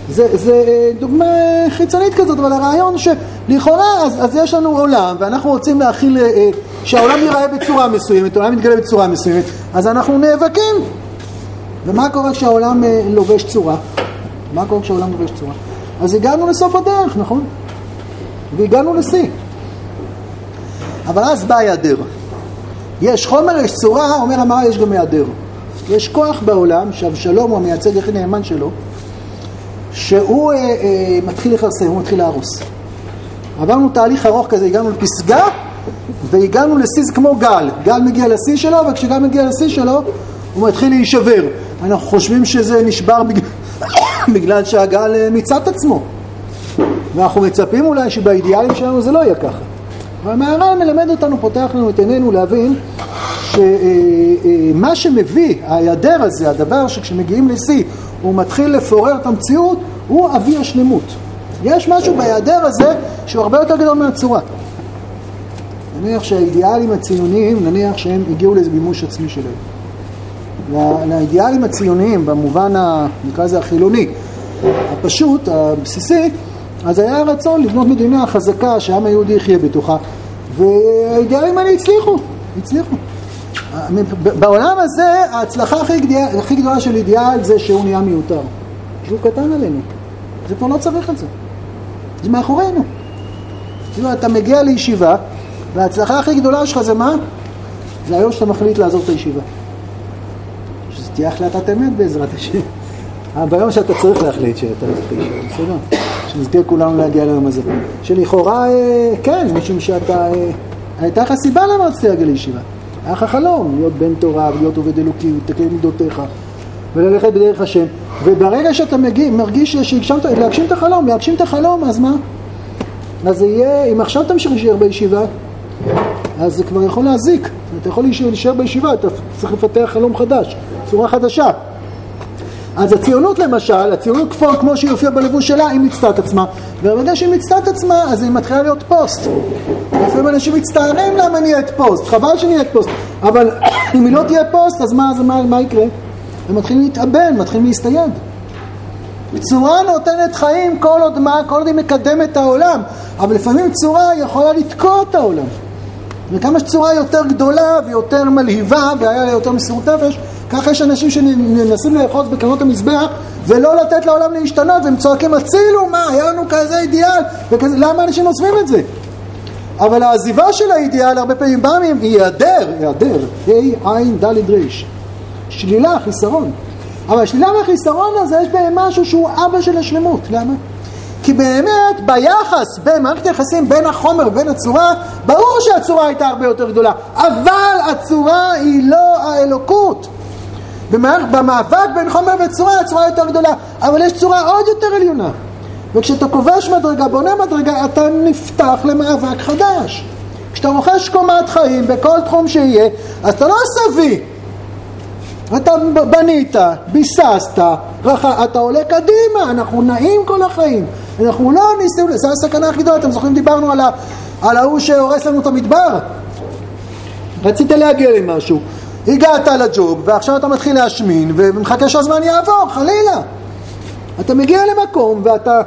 זה, זה אה, דוגמה חיצונית כזאת, אבל הרעיון שלכאורה, אז, אז יש לנו עולם, ואנחנו רוצים להכיל, אה, שהעולם ייראה בצורה מסוימת, העולם יתגלה בצורה מסוימת, אז אנחנו נאבקים. ומה קורה כשהעולם אה, לובש צורה? מה קורה כשהעולם לובש צורה? אז הגענו לסוף הדרך, נכון? והגענו לשיא. אבל אז בא היעדר. יש חומר, יש צורה, אומר המראה, יש גם היעדר. יש כוח בעולם, שאבשלום הוא המייצג הכי נאמן שלו, שהוא אה, אה, מתחיל לכרסם, הוא מתחיל להרוס. עברנו תהליך ארוך כזה, הגענו לפסגה והגענו לשיא, כמו גל. גל מגיע לשיא שלו, וכשגל מגיע לשיא שלו, הוא מתחיל להישבר. אנחנו חושבים שזה נשבר בגלל, <coughs> בגלל שהגל אה, מיצה את עצמו. ואנחנו מצפים אולי שבאידיאלים שלנו זה לא יהיה ככה. והמהר"ל מלמד אותנו, פותח לנו את עינינו להבין שמה שמביא, ההיעדר הזה, הדבר שכשמגיעים לשיא הוא מתחיל לפורר את המציאות, הוא אבי השלמות. יש משהו בהיעדר הזה שהוא הרבה יותר גדול מהצורה. נניח שהאידיאלים הציוניים, נניח שהם הגיעו לאיזה מימוש עצמי שלהם. לאידיאלים הציוניים, במובן, ה, נקרא לזה החילוני, הפשוט, הבסיסי, אז היה רצון לבנות מדינה חזקה שהעם היהודי יחיה בתוכה, והאידיאלים האלה הצליחו, הצליחו. בעולם הזה ההצלחה הכי, גדולה, הכי גדולה של אידיאל זה שהוא נהיה מיותר. שהוא קטן עלינו. זה כבר לא צריך את זה. זה מאחורינו. כאילו אתה מגיע לישיבה, וההצלחה הכי גדולה שלך זה מה? זה היום שאתה מחליט לעזוב את הישיבה. שזה תהיה החלטת אמת בעזרת השם. ביום שאתה צריך להחליט שאתה עוזב את בסדר? שנזכה כולנו להגיע ליום הזה. שלכאורה, אה, כן, משום שאתה... אה, הייתה לך סיבה למה רציתי להגיע לישיבה. היה לך חלום, להיות בן תורה, להיות עובד אלוקים, לתקן מידותיך, וללכת בדרך השם. וברגע שאתה מגיע, מרגיש שהגשמת, להגשים את החלום, להגשים את החלום, אז מה? אז זה יהיה, אם עכשיו תמשיך להישאר בישיבה, אז זה כבר יכול להזיק. אתה יכול להישאר בישיבה, אתה צריך לפתח חלום חדש, צורה חדשה. אז הציונות למשל, הציונות כפור כמו שהיא הופיעה בלבוש שלה, היא מיצתה את עצמה. וברגע שהיא מיצתה את עצמה, אז היא מתחילה להיות פוסט. לפעמים אנשים מצטערים למה נהיית פוסט, חבל שנהיית פוסט. אבל <coughs> אם היא לא תהיה פוסט, אז מה, אז מה, מה יקרה? הם מתחילים להתאבן, מתחילים להסתייד. צורה נותנת חיים כל עוד מה? כל עוד היא מקדמת את העולם. אבל לפעמים צורה יכולה לתקוע את העולם. וכמה שצורה יותר גדולה ויותר מלהיבה והיה לה יותר מסירות נפש, ככה יש אנשים שמנסים לאחוז בקרנות המזבח ולא לתת לעולם להשתנות והם צועקים הצילו מה היה לנו כזה אידיאל וכזה, למה אנשים עוזבים את זה? אבל העזיבה של האידיאל הרבה פעמים באה מהם היא היעדר, היעדר, ה' עין ד' ר' שלילה, חיסרון אבל השלילה והחיסרון הזה יש בהם משהו שהוא אבא של השלמות, למה? כי באמת ביחס בין מערכת היחסים בין החומר ובין הצורה, ברור שהצורה הייתה הרבה יותר גדולה, אבל הצורה היא לא האלוקות. במאבק בין חומר וצורה, הצורה יותר גדולה, אבל יש צורה עוד יותר עליונה. וכשאתה כובש מדרגה, בונה מדרגה, אתה נפתח למאבק חדש. כשאתה רוכש קומת חיים בכל תחום שיהיה, אז אתה לא סבי. אתה בנית, ביססת, אתה עולה קדימה, אנחנו נעים כל החיים. אנחנו לא ניסינו, זו הסכנה הכי גדולה, אתם זוכרים דיברנו על ההוא שהורס לנו את המדבר? רצית להגיע למשהו, הגעת לג'וב ועכשיו אתה מתחיל להשמין ומחכה שהזמן יעבור, חלילה. אתה מגיע למקום ואתה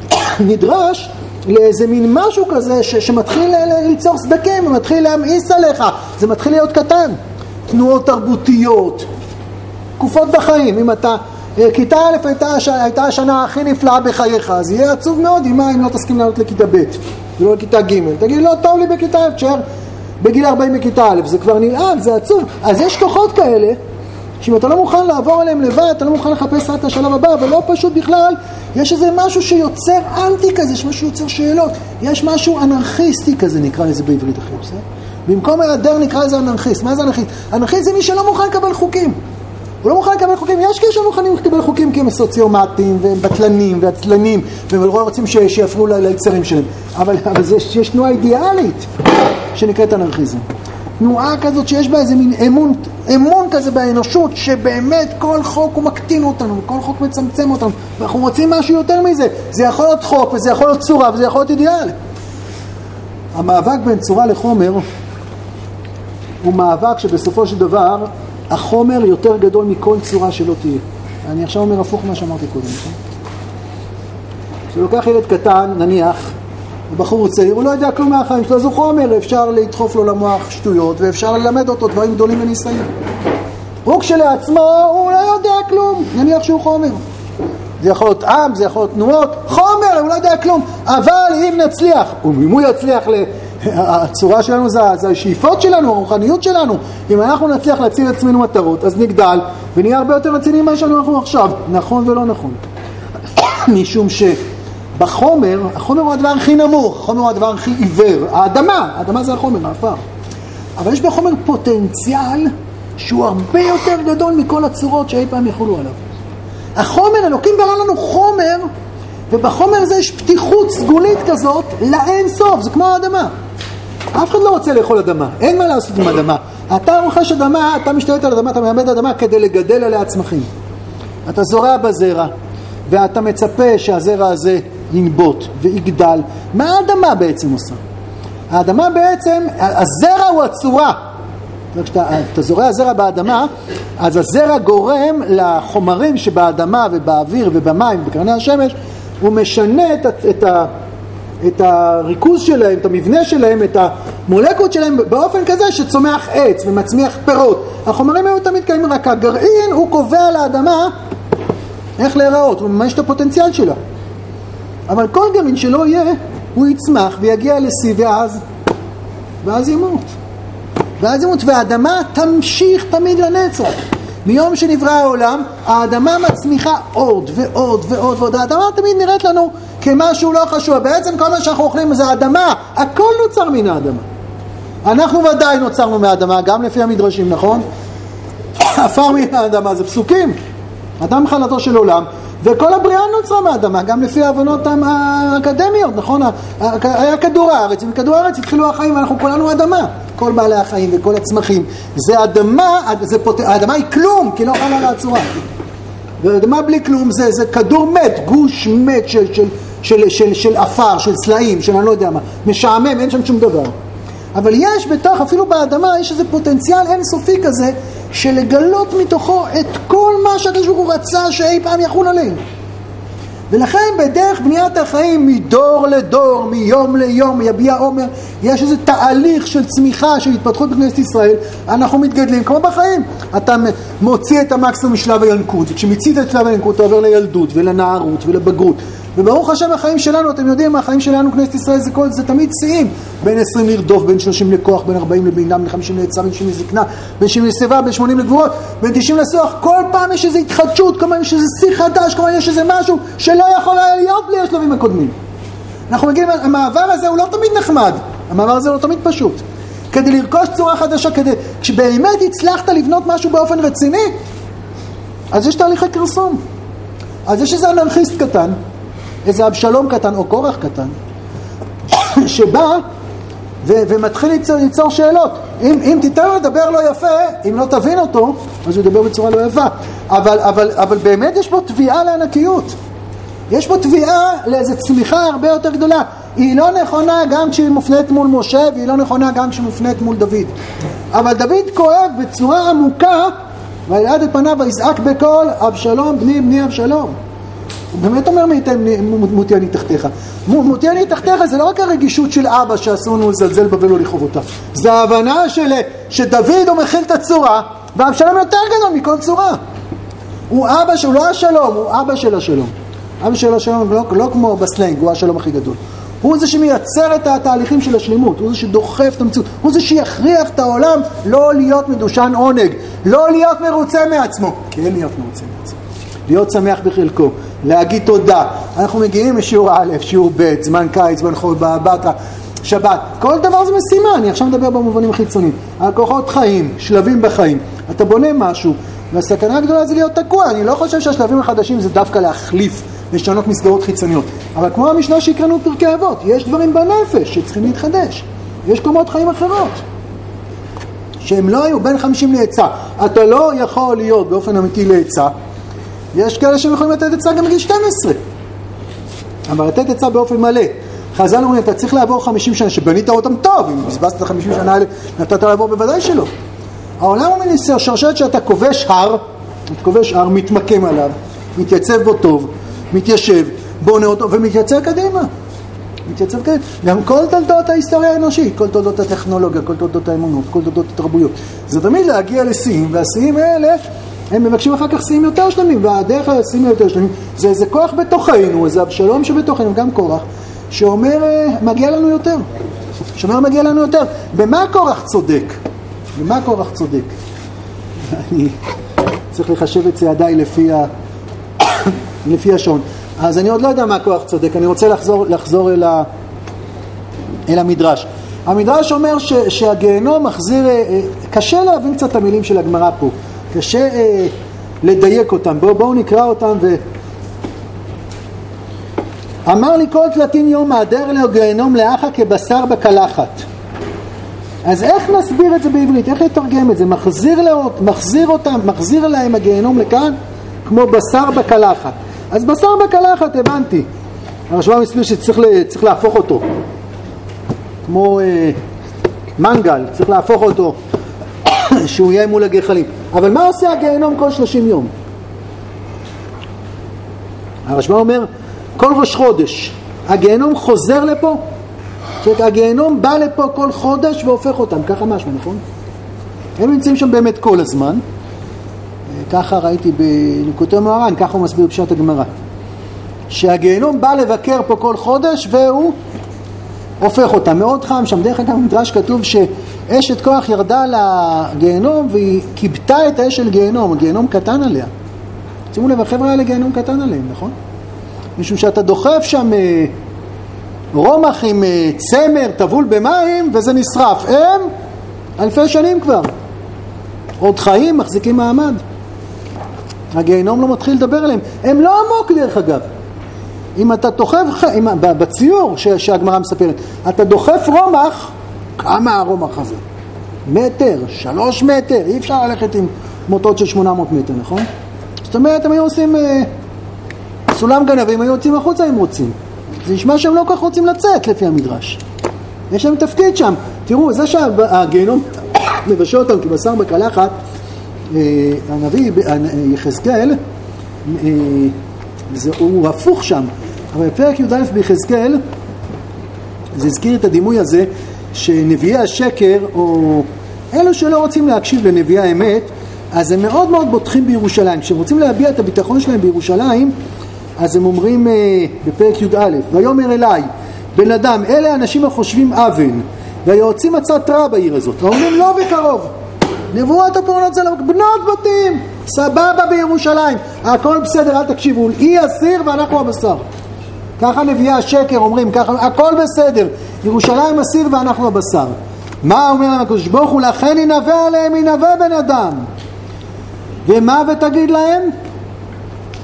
<coughs> נדרש לאיזה מין משהו כזה ש, שמתחיל ליצור סדקים ומתחיל להמאיס עליך, זה מתחיל להיות קטן. תנועות תרבותיות, תקופות בחיים, אם אתה אה, כיתה א' הייתה, הייתה השנה הכי נפלאה בחייך, אז יהיה עצוב מאוד אם, לא תסכים לעלות לכיתה ב' ולא לכיתה ג'. תגיד, לא טוב לי בכיתה א', תשאר בגיל 40 בכיתה א', זה כבר נלעג, זה עצוב. אז יש כוחות כאלה, שאם אתה לא מוכן לעבור עליהם לבד, אתה לא מוכן לחפש רק את השלב הבא, ולא פשוט בכלל, יש איזה משהו שיוצר אנטי כזה, יש משהו שיוצר שאלות, יש משהו אנרכיסטי כזה, נקרא לזה בעברית אחרת, בסדר? במקום היעדר נקרא לזה אנרכיסט. מה זה אנרכיסט? אנרכיסט זה מי שלא מוכן לקבל חוקים. הוא לא מוכן לקבל חוקים, יש כאלה שמוכנים לקבל חוקים כי הם סוציומטיים והם בטלנים ועצלנים והם לא רוצים שיפריעו ליצרים שלהם אבל, אבל זה, יש תנועה אידיאלית שנקראת אנרכיזם תנועה כזאת שיש בה איזה מין אמון, אמון כזה באנושות שבאמת כל חוק הוא מקטין אותנו וכל חוק מצמצם אותנו ואנחנו רוצים משהו יותר מזה זה יכול להיות חוק וזה יכול להיות צורה וזה יכול להיות אידיאל המאבק בין צורה לחומר הוא מאבק שבסופו של דבר החומר יותר גדול מכל צורה שלא תהיה. אני עכשיו אומר הפוך ממה שאמרתי קודם, נכון? כשלוקח ילד קטן, נניח, בחור צעיר, הוא לא יודע כלום מהחיים שלו, אז הוא חומר, אפשר לדחוף לו למוח שטויות ואפשר ללמד אותו דברים גדולים בניסיון. הוא כשלעצמו, הוא לא יודע כלום, נניח שהוא חומר. זה יכול להיות עם, זה יכול להיות תנועות, חומר, הוא לא יודע כלום. אבל אם נצליח, אם הוא יצליח, הצורה שלנו זה, זה השאיפות שלנו, הרוחניות שלנו. אם אנחנו נצליח להציל לעצמנו מטרות, אז נגדל ונהיה הרבה יותר רציניים ממה שאנחנו עכשיו. נכון ולא נכון. <coughs> משום שבחומר, החומר הוא הדבר הכי נמוך, החומר הוא הדבר הכי עיוור. האדמה, האדמה זה החומר, העפר. אבל יש בחומר פוטנציאל שהוא הרבה יותר גדול מכל הצורות שאי פעם יחולו עליו. החומר, אלוקים ברא לנו חומר, ובחומר הזה יש פתיחות סגולית כזאת לאין סוף, זה כמו האדמה. אף אחד לא רוצה לאכול אדמה, אין מה לעשות עם אדמה. אתה רוכש אדמה, אתה משתלט על אדמה, אתה מלמד אדמה כדי לגדל עליה צמחים. אתה זורע בזרע, ואתה מצפה שהזרע הזה ינבוט ויגדל. מה האדמה בעצם עושה? האדמה בעצם, הזרע הוא הצורה. כשאתה זורע זרע באדמה, אז הזרע גורם לחומרים שבאדמה ובאוויר ובמים ובקרני השמש, הוא משנה את, את, את הריכוז שלהם, את המבנה שלהם, את המולקות שלהם באופן כזה שצומח עץ ומצמיח פירות. החומרים היו תמיד קיימים, רק הגרעין הוא קובע לאדמה איך להיראות, הוא ממש את הפוטנציאל שלה. אבל כל גרעין שלא יהיה, הוא יצמח ויגיע לשיא ואז, ואז ימות. ואז ימות, והאדמה תמשיך תמיד לנצח. מיום שנברא העולם, האדמה מצמיחה עוד ועוד ועוד ועוד. האדמה תמיד נראית לנו כמשהו לא חשוב. בעצם כל מה שאנחנו אוכלים זה אדמה, הכל נוצר מן האדמה. אנחנו ודאי נוצרנו מהאדמה, גם לפי המדרשים, נכון? <coughs> עפר מן האדמה זה פסוקים. אדם חלתו של עולם, וכל הבריאה נוצרה מהאדמה, גם לפי ההבנות האקדמיות, נכון? היה כדור הארץ, ומכדור הארץ התחילו החיים, ואנחנו כולנו אדמה. כל בעלי החיים וכל הצמחים. זה אדמה, זה פוט... האדמה היא כלום, כי לא חלה על הצורה. ואדמה בלי כלום זה, זה כדור מת, גוש מת של, של, של, של, של עפר, של סלעים, של אני לא יודע מה. משעמם, אין שם שום דבר. אבל יש בתוך, אפילו באדמה, יש איזה פוטנציאל אינסופי כזה, של לגלות מתוכו את כל מה שהקדוש ברוך הוא רצה שאי פעם יחול עלינו. ולכן בדרך בניית החיים מדור לדור, מיום ליום, יביע עומר, יש איזה תהליך של צמיחה, של התפתחות בכנסת ישראל, אנחנו מתגדלים כמו בחיים. אתה מוציא את המקסימום משלב הינקות, וכשמיצית את שלב הינקות אתה עובר לילדות ולנערות ולבגרות. וברוך השם החיים שלנו, אתם יודעים, החיים שלנו, כנסת ישראל, זה, כל, זה תמיד שיאים. בין 20 לרדוף, בין 30 לכוח, בין 40 לבינה, בין 50 לעצה, בין 90 לזקנה, בין 70 לשיבה, בין 80 לגבורות, בין 90 לסוח. כל פעם יש איזו התחדשות, כל פעם יש איזה שיא חדש, כל פעם יש איזה משהו שלא יכול היה להיות בלי השלבים הקודמים. אנחנו מגיעים, המעבר הזה הוא לא תמיד נחמד, המעבר הזה הוא לא תמיד פשוט. כדי לרכוש צורה חדשה, כדי, כשבאמת הצלחת לבנות משהו באופן רציני, אז יש תהליכי כרסום. אז יש איזה אנרכיסט קטן, איזה אבשלום קטן או קורח קטן, <coughs> שבא ו- ומתחיל ליצור, ליצור שאלות. אם, אם תיתן לו לדבר לא יפה, אם לא תבין אותו, אז הוא ידבר בצורה לא יפה. אבל, אבל, אבל באמת יש פה תביעה לענקיות. יש פה תביעה לאיזו צמיחה הרבה יותר גדולה. היא לא נכונה גם כשהיא מופנית מול משה, והיא לא נכונה גם כשהיא מופנית מול דוד. אבל דוד כואב בצורה עמוקה, וילעד את פניו ויזעק בקול, אבשלום בני בני אבשלום. הוא באמת אומר מותי אני תחתיך. מותי אני תחתיך זה לא רק הרגישות של אבא שאסור לנו לזלזל בה ולא לכאוב אותה. זה ההבנה של, שדוד הוא מכיל את הצורה, ואבשלום יותר גדול מכל צורה. הוא אבא, הוא לא השלום, הוא אבא של השלום. אבא של השלום לא, לא כמו בסלנג, הוא השלום הכי גדול. הוא זה שמייצר את התהליכים של השלמות, הוא זה שדוחף את המציאות, הוא זה שיכריח את העולם לא להיות מדושן עונג, לא להיות מרוצה מעצמו, כן להיות מרוצה מעצמו, להיות שמח בחלקו, להגיד תודה. אנחנו מגיעים לשיעור א', שיעור ב', זמן קיץ, זמן חול, בתרא, שבת. כל דבר זה משימה, אני עכשיו מדבר במובנים החיצוניים. הכוחות חיים, שלבים בחיים. אתה בונה משהו, והסכנה הגדולה זה להיות תקוע. אני לא חושב שהשלבים החדשים זה דווקא להחליף, לשנות מסגרות חיצוניות. אבל כמו המשנה שהקראנו בפרקי אבות, יש דברים בנפש שצריכים להתחדש. יש קומות חיים אחרות. שהם לא היו בין 50 לעצה. אתה לא יכול להיות באופן אמיתי לעצה יש כאלה שהם יכולים לתת עצה גם בגיל 12, אבל לתת עצה באופן מלא. חז"ל אומרים, אתה צריך לעבור 50 שנה, שבנית אותם טוב, אם בזבזת את ה-50 שנה האלה, נתת לעבור בוודאי שלא. העולם הוא מין שרשרת שאתה כובש הר, אתה כובש הר, מתמקם עליו, מתייצב בו טוב, מתיישב, בונה אותו ומתייצב קדימה. מתייצב קדימה. גם כל תולדות ההיסטוריה האנושית, כל תולדות הטכנולוגיה, כל תולדות האמונות, כל תולדות התרבויות. זה תמיד להגיע לשיאים, והשיאים האלה, הם מבקשים אחר כך שיאים יותר שלמים, והדרך לשיאים היותר שלמים זה איזה כוח בתוכנו, איזה אבשלום שבתוכנו, גם קורח, שאומר, אה, מגיע לנו יותר. שאומר, מגיע לנו יותר. במה קורח צודק? במה קורח צודק? <laughs> אני צריך לחשב את צעדיי לפי, ה... <coughs> לפי השעון. אז אני עוד לא יודע מה כוח צודק, אני רוצה לחזור, לחזור אל, ה... אל המדרש. המדרש אומר ש... שהגיהנום מחזיר, אה, אה, קשה להבין קצת את המילים של הגמרא פה, קשה אה, לדייק אותם, בואו בוא נקרא אותם ו... אמר לי כל תלתין יום מהדר לו גיהנום לאחה כבשר בקלחת. אז איך נסביר את זה בעברית? איך נתרגם את זה? מחזיר, לו, מחזיר אותם, מחזיר להם הגיהנום לכאן כמו בשר בקלחת. אז בשר בקלחת הבנתי. הרשב"א מסביר שצריך להפוך אותו. כמו אה, מנגל, צריך להפוך אותו <coughs> שהוא יהיה מול הגחלים. אבל מה עושה הגיהנום כל שלושים יום? הרשב"א אומר, כל ראש חודש הגיהנום חוזר לפה זאת אומרת, הגיהנום בא לפה כל חודש והופך אותם, ככה משמע, נכון? הם נמצאים שם באמת כל הזמן. ככה ראיתי בנקודי מוהר"ן, ככה הוא מסביר פשט הגמרא. שהגיהנום בא לבקר פה כל חודש והוא הופך אותם. מאוד חם שם. דרך אגב, במדרש כתוב שאשת כוח ירדה לגיהנום והיא כיבתה את האש של גיהנום, הגיהנום קטן עליה. שימו לב, החבר'ה האלה גיהנום קטן עליהם, נכון? משום שאתה דוחף שם אה, רומח עם אה, צמר טבול במים וזה נשרף. הם אלפי שנים כבר. עוד חיים, מחזיקים מעמד. הגיהנום לא מתחיל לדבר עליהם. הם לא עמוק דרך אגב. אם אתה דוחף, אם, בציור שהגמרא מספרת, אתה דוחף רומח, כמה הרומח הזה? מטר, שלוש מטר, אי אפשר ללכת עם מוטות של 800 מטר, נכון? זאת אומרת, הם היו עושים אה, סולם גנבים, היו יוצאים החוצה אם רוצים. זה נשמע שהם לא כל כך רוצים לצאת לפי המדרש. יש להם תפקיד שם. תראו, זה שהגיהנום מבשל אותם כבשר בקלחת, אה, הנביא יחזקאל, אה, הוא הפוך שם. אבל בפרק י"א ביחזקאל, זה הזכיר את הדימוי הזה, שנביאי השקר, או אלו שלא רוצים להקשיב לנביאי האמת, אז הם מאוד מאוד בוטחים בירושלים. כשהם רוצים להביע את הביטחון שלהם בירושלים, אז הם אומרים uh, בפרק י"א, ויאמר אליי, בן אדם, אלה האנשים החושבים אבן, והיועצים עצת רע בעיר הזאת, ואומרים לא בקרוב. נבואות הפורנות זה בנות בתים, סבבה בירושלים, הכל בסדר, אל תקשיבו, היא הסיר ואנחנו הבשר. ככה נביאי השקר אומרים, ככה, הכל בסדר, ירושלים הסיר ואנחנו הבשר. מה אומר להם הקדוש ברוך הוא? לכן ינבא עליהם ינבא בן אדם. ומה ותגיד להם?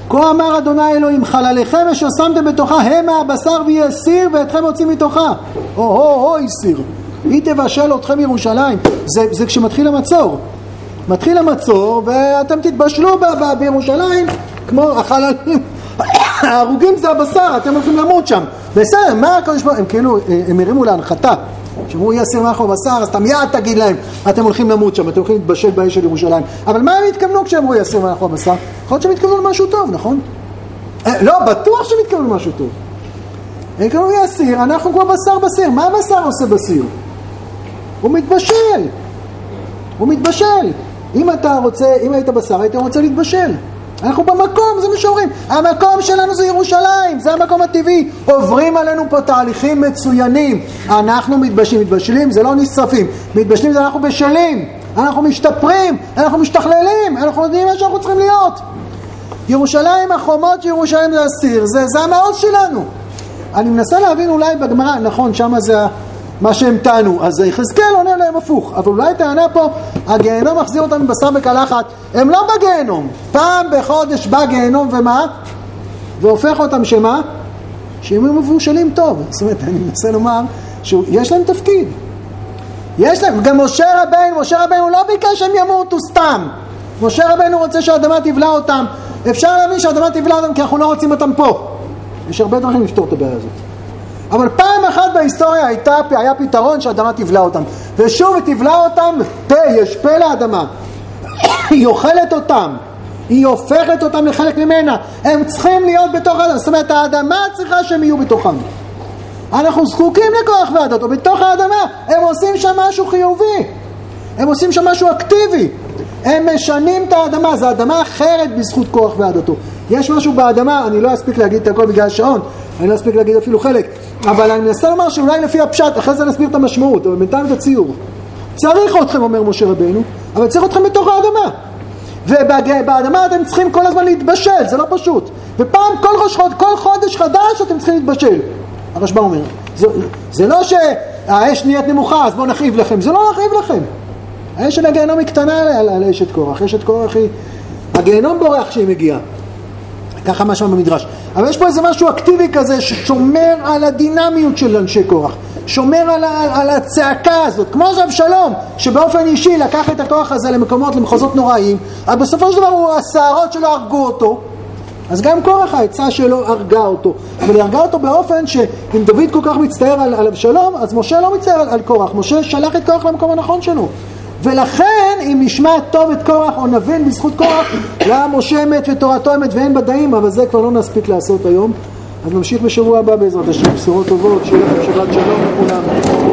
כה אמר אדוני אלוהים חלליכם אשר שמתם בתוכה המה הבשר ויהיה סיר ואתכם יוצאים מתוכה הו-הו-הו סיר היא תבשל אתכם ירושלים זה, זה כשמתחיל המצור מתחיל המצור ואתם תתבשלו ב- ב- בירושלים כמו החללים ההרוגים זה הבשר אתם הולכים למות שם בסדר מה הקדוש ברוך הם כאילו הם הרימו להנחתה שאמרו יהיה סיר מאחור בשר, אז אתה מיד תגיד להם, אתם הולכים למות שם, אתם הולכים להתבשל באש של ירושלים. אבל מה הם התכוונו כשאמרו יהיה סיר מאחור בשר? יכול להיות שהם התכוונו למשהו טוב, נכון? אה, לא, בטוח שהם התכוונו למשהו טוב. הם התכוונו יהיה סיר, אנחנו כבר בשר בסיר. מה הבשר עושה בסיר? הוא מתבשל. הוא מתבשל. אם אתה רוצה, אם היית בשר, היית רוצה להתבשל. אנחנו במקום, זה מה שאומרים. המקום שלנו זה ירושלים, זה המקום הטבעי. עוברים עלינו פה תהליכים מצוינים. אנחנו מתבשלים, מתבשלים זה לא נשרפים. מתבשלים זה אנחנו בשלים, אנחנו משתפרים, אנחנו משתכללים, אנחנו יודעים מה שאנחנו צריכים להיות. ירושלים, החומות של ירושלים זה הסיר, זה, זה המעוז שלנו. אני מנסה להבין אולי בגמרא, נכון, שמה זה מה שהם טענו. אז יחזקאל עונה להם הפוך. אבל אולי טענה פה, הגיהנום מחזיר אותם מבשר בקלחת. הם לא בגיהנום. פעם בחודש בא גיהנום ומה? והופך אותם שמה? שהם יהיו מבושלים טוב. זאת אומרת, אני מנסה לומר שיש להם תפקיד. יש להם, גם משה רבינו, משה רבינו לא ביקש שהם ימותו סתם. משה רבינו רוצה שהאדמה תבלע אותם. אפשר להבין שהאדמה תבלע אותם כי אנחנו לא רוצים אותם פה. יש הרבה דרכים לפתור את הבעיה הזאת. אבל פעם אחת בהיסטוריה הייתה, היה פתרון שהאדמה תבלע אותם. ושוב היא תבלע אותם, פה, יש פה לאדמה. היא אוכלת אותם. היא הופכת אותם לחלק ממנה. הם צריכים להיות בתוך האדמה, זאת אומרת האדמה צריכה שהם יהיו בתוכם. אנחנו זקוקים לכוח ועדתו, בתוך האדמה הם עושים שם משהו חיובי, הם עושים שם משהו אקטיבי, הם משנים את האדמה, זו אדמה אחרת בזכות כוח ועדתו. יש משהו באדמה, אני לא אספיק להגיד את הכל בגלל השעון, אני לא אספיק להגיד אפילו חלק, אבל אני מנסה לומר שאולי לפי הפשט, אחרי זה נסביר את המשמעות, אבל בינתיים את הציור. צריך אתכם, אומר משה רבנו, אבל צריך אתכם בתוך האדמה. ובאדמה אתם צריכים כל הזמן להתבשל, זה לא פשוט. ופעם, כל, ראש, כל חודש חדש אתם צריכים להתבשל. הרשב"א אומר, זה, זה לא שהאש נהיית נמוכה, אז בואו נכאיב לכם, זה לא נכאיב לכם. האש של הגיהנום היא קטנה על, על, על אשת קורח, אשת קורח היא... הגיהנום בורח כשהיא מגיעה. ככה משמע במדרש. אבל יש פה איזה משהו אקטיבי כזה ששומר על הדינמיות של אנשי קורח. שומר על, על, על הצעקה הזאת, כמו שאבשלום, שבאופן אישי לקח את הכוח הזה למקומות, למחוזות נוראים, אבל בסופו של דבר הסערות שלו הרגו אותו, אז גם קורח העצה שלו הרגה אותו, אבל היא הרגה אותו באופן שאם דוד כל כך מצטער על אבשלום, אז משה לא מצטער על, על קורח, משה שלח את קורח למקום הנכון שלו. ולכן אם נשמע טוב את קורח או נבין בזכות קורח, <coughs> למה משה אמת ותורתו אמת ואין בדאים, אבל זה כבר לא נספיק לעשות היום. אז נמשיך בשבוע הבא בעזרת השם, בשורות טובות, שיהיה לכם שבת שלום לכולם.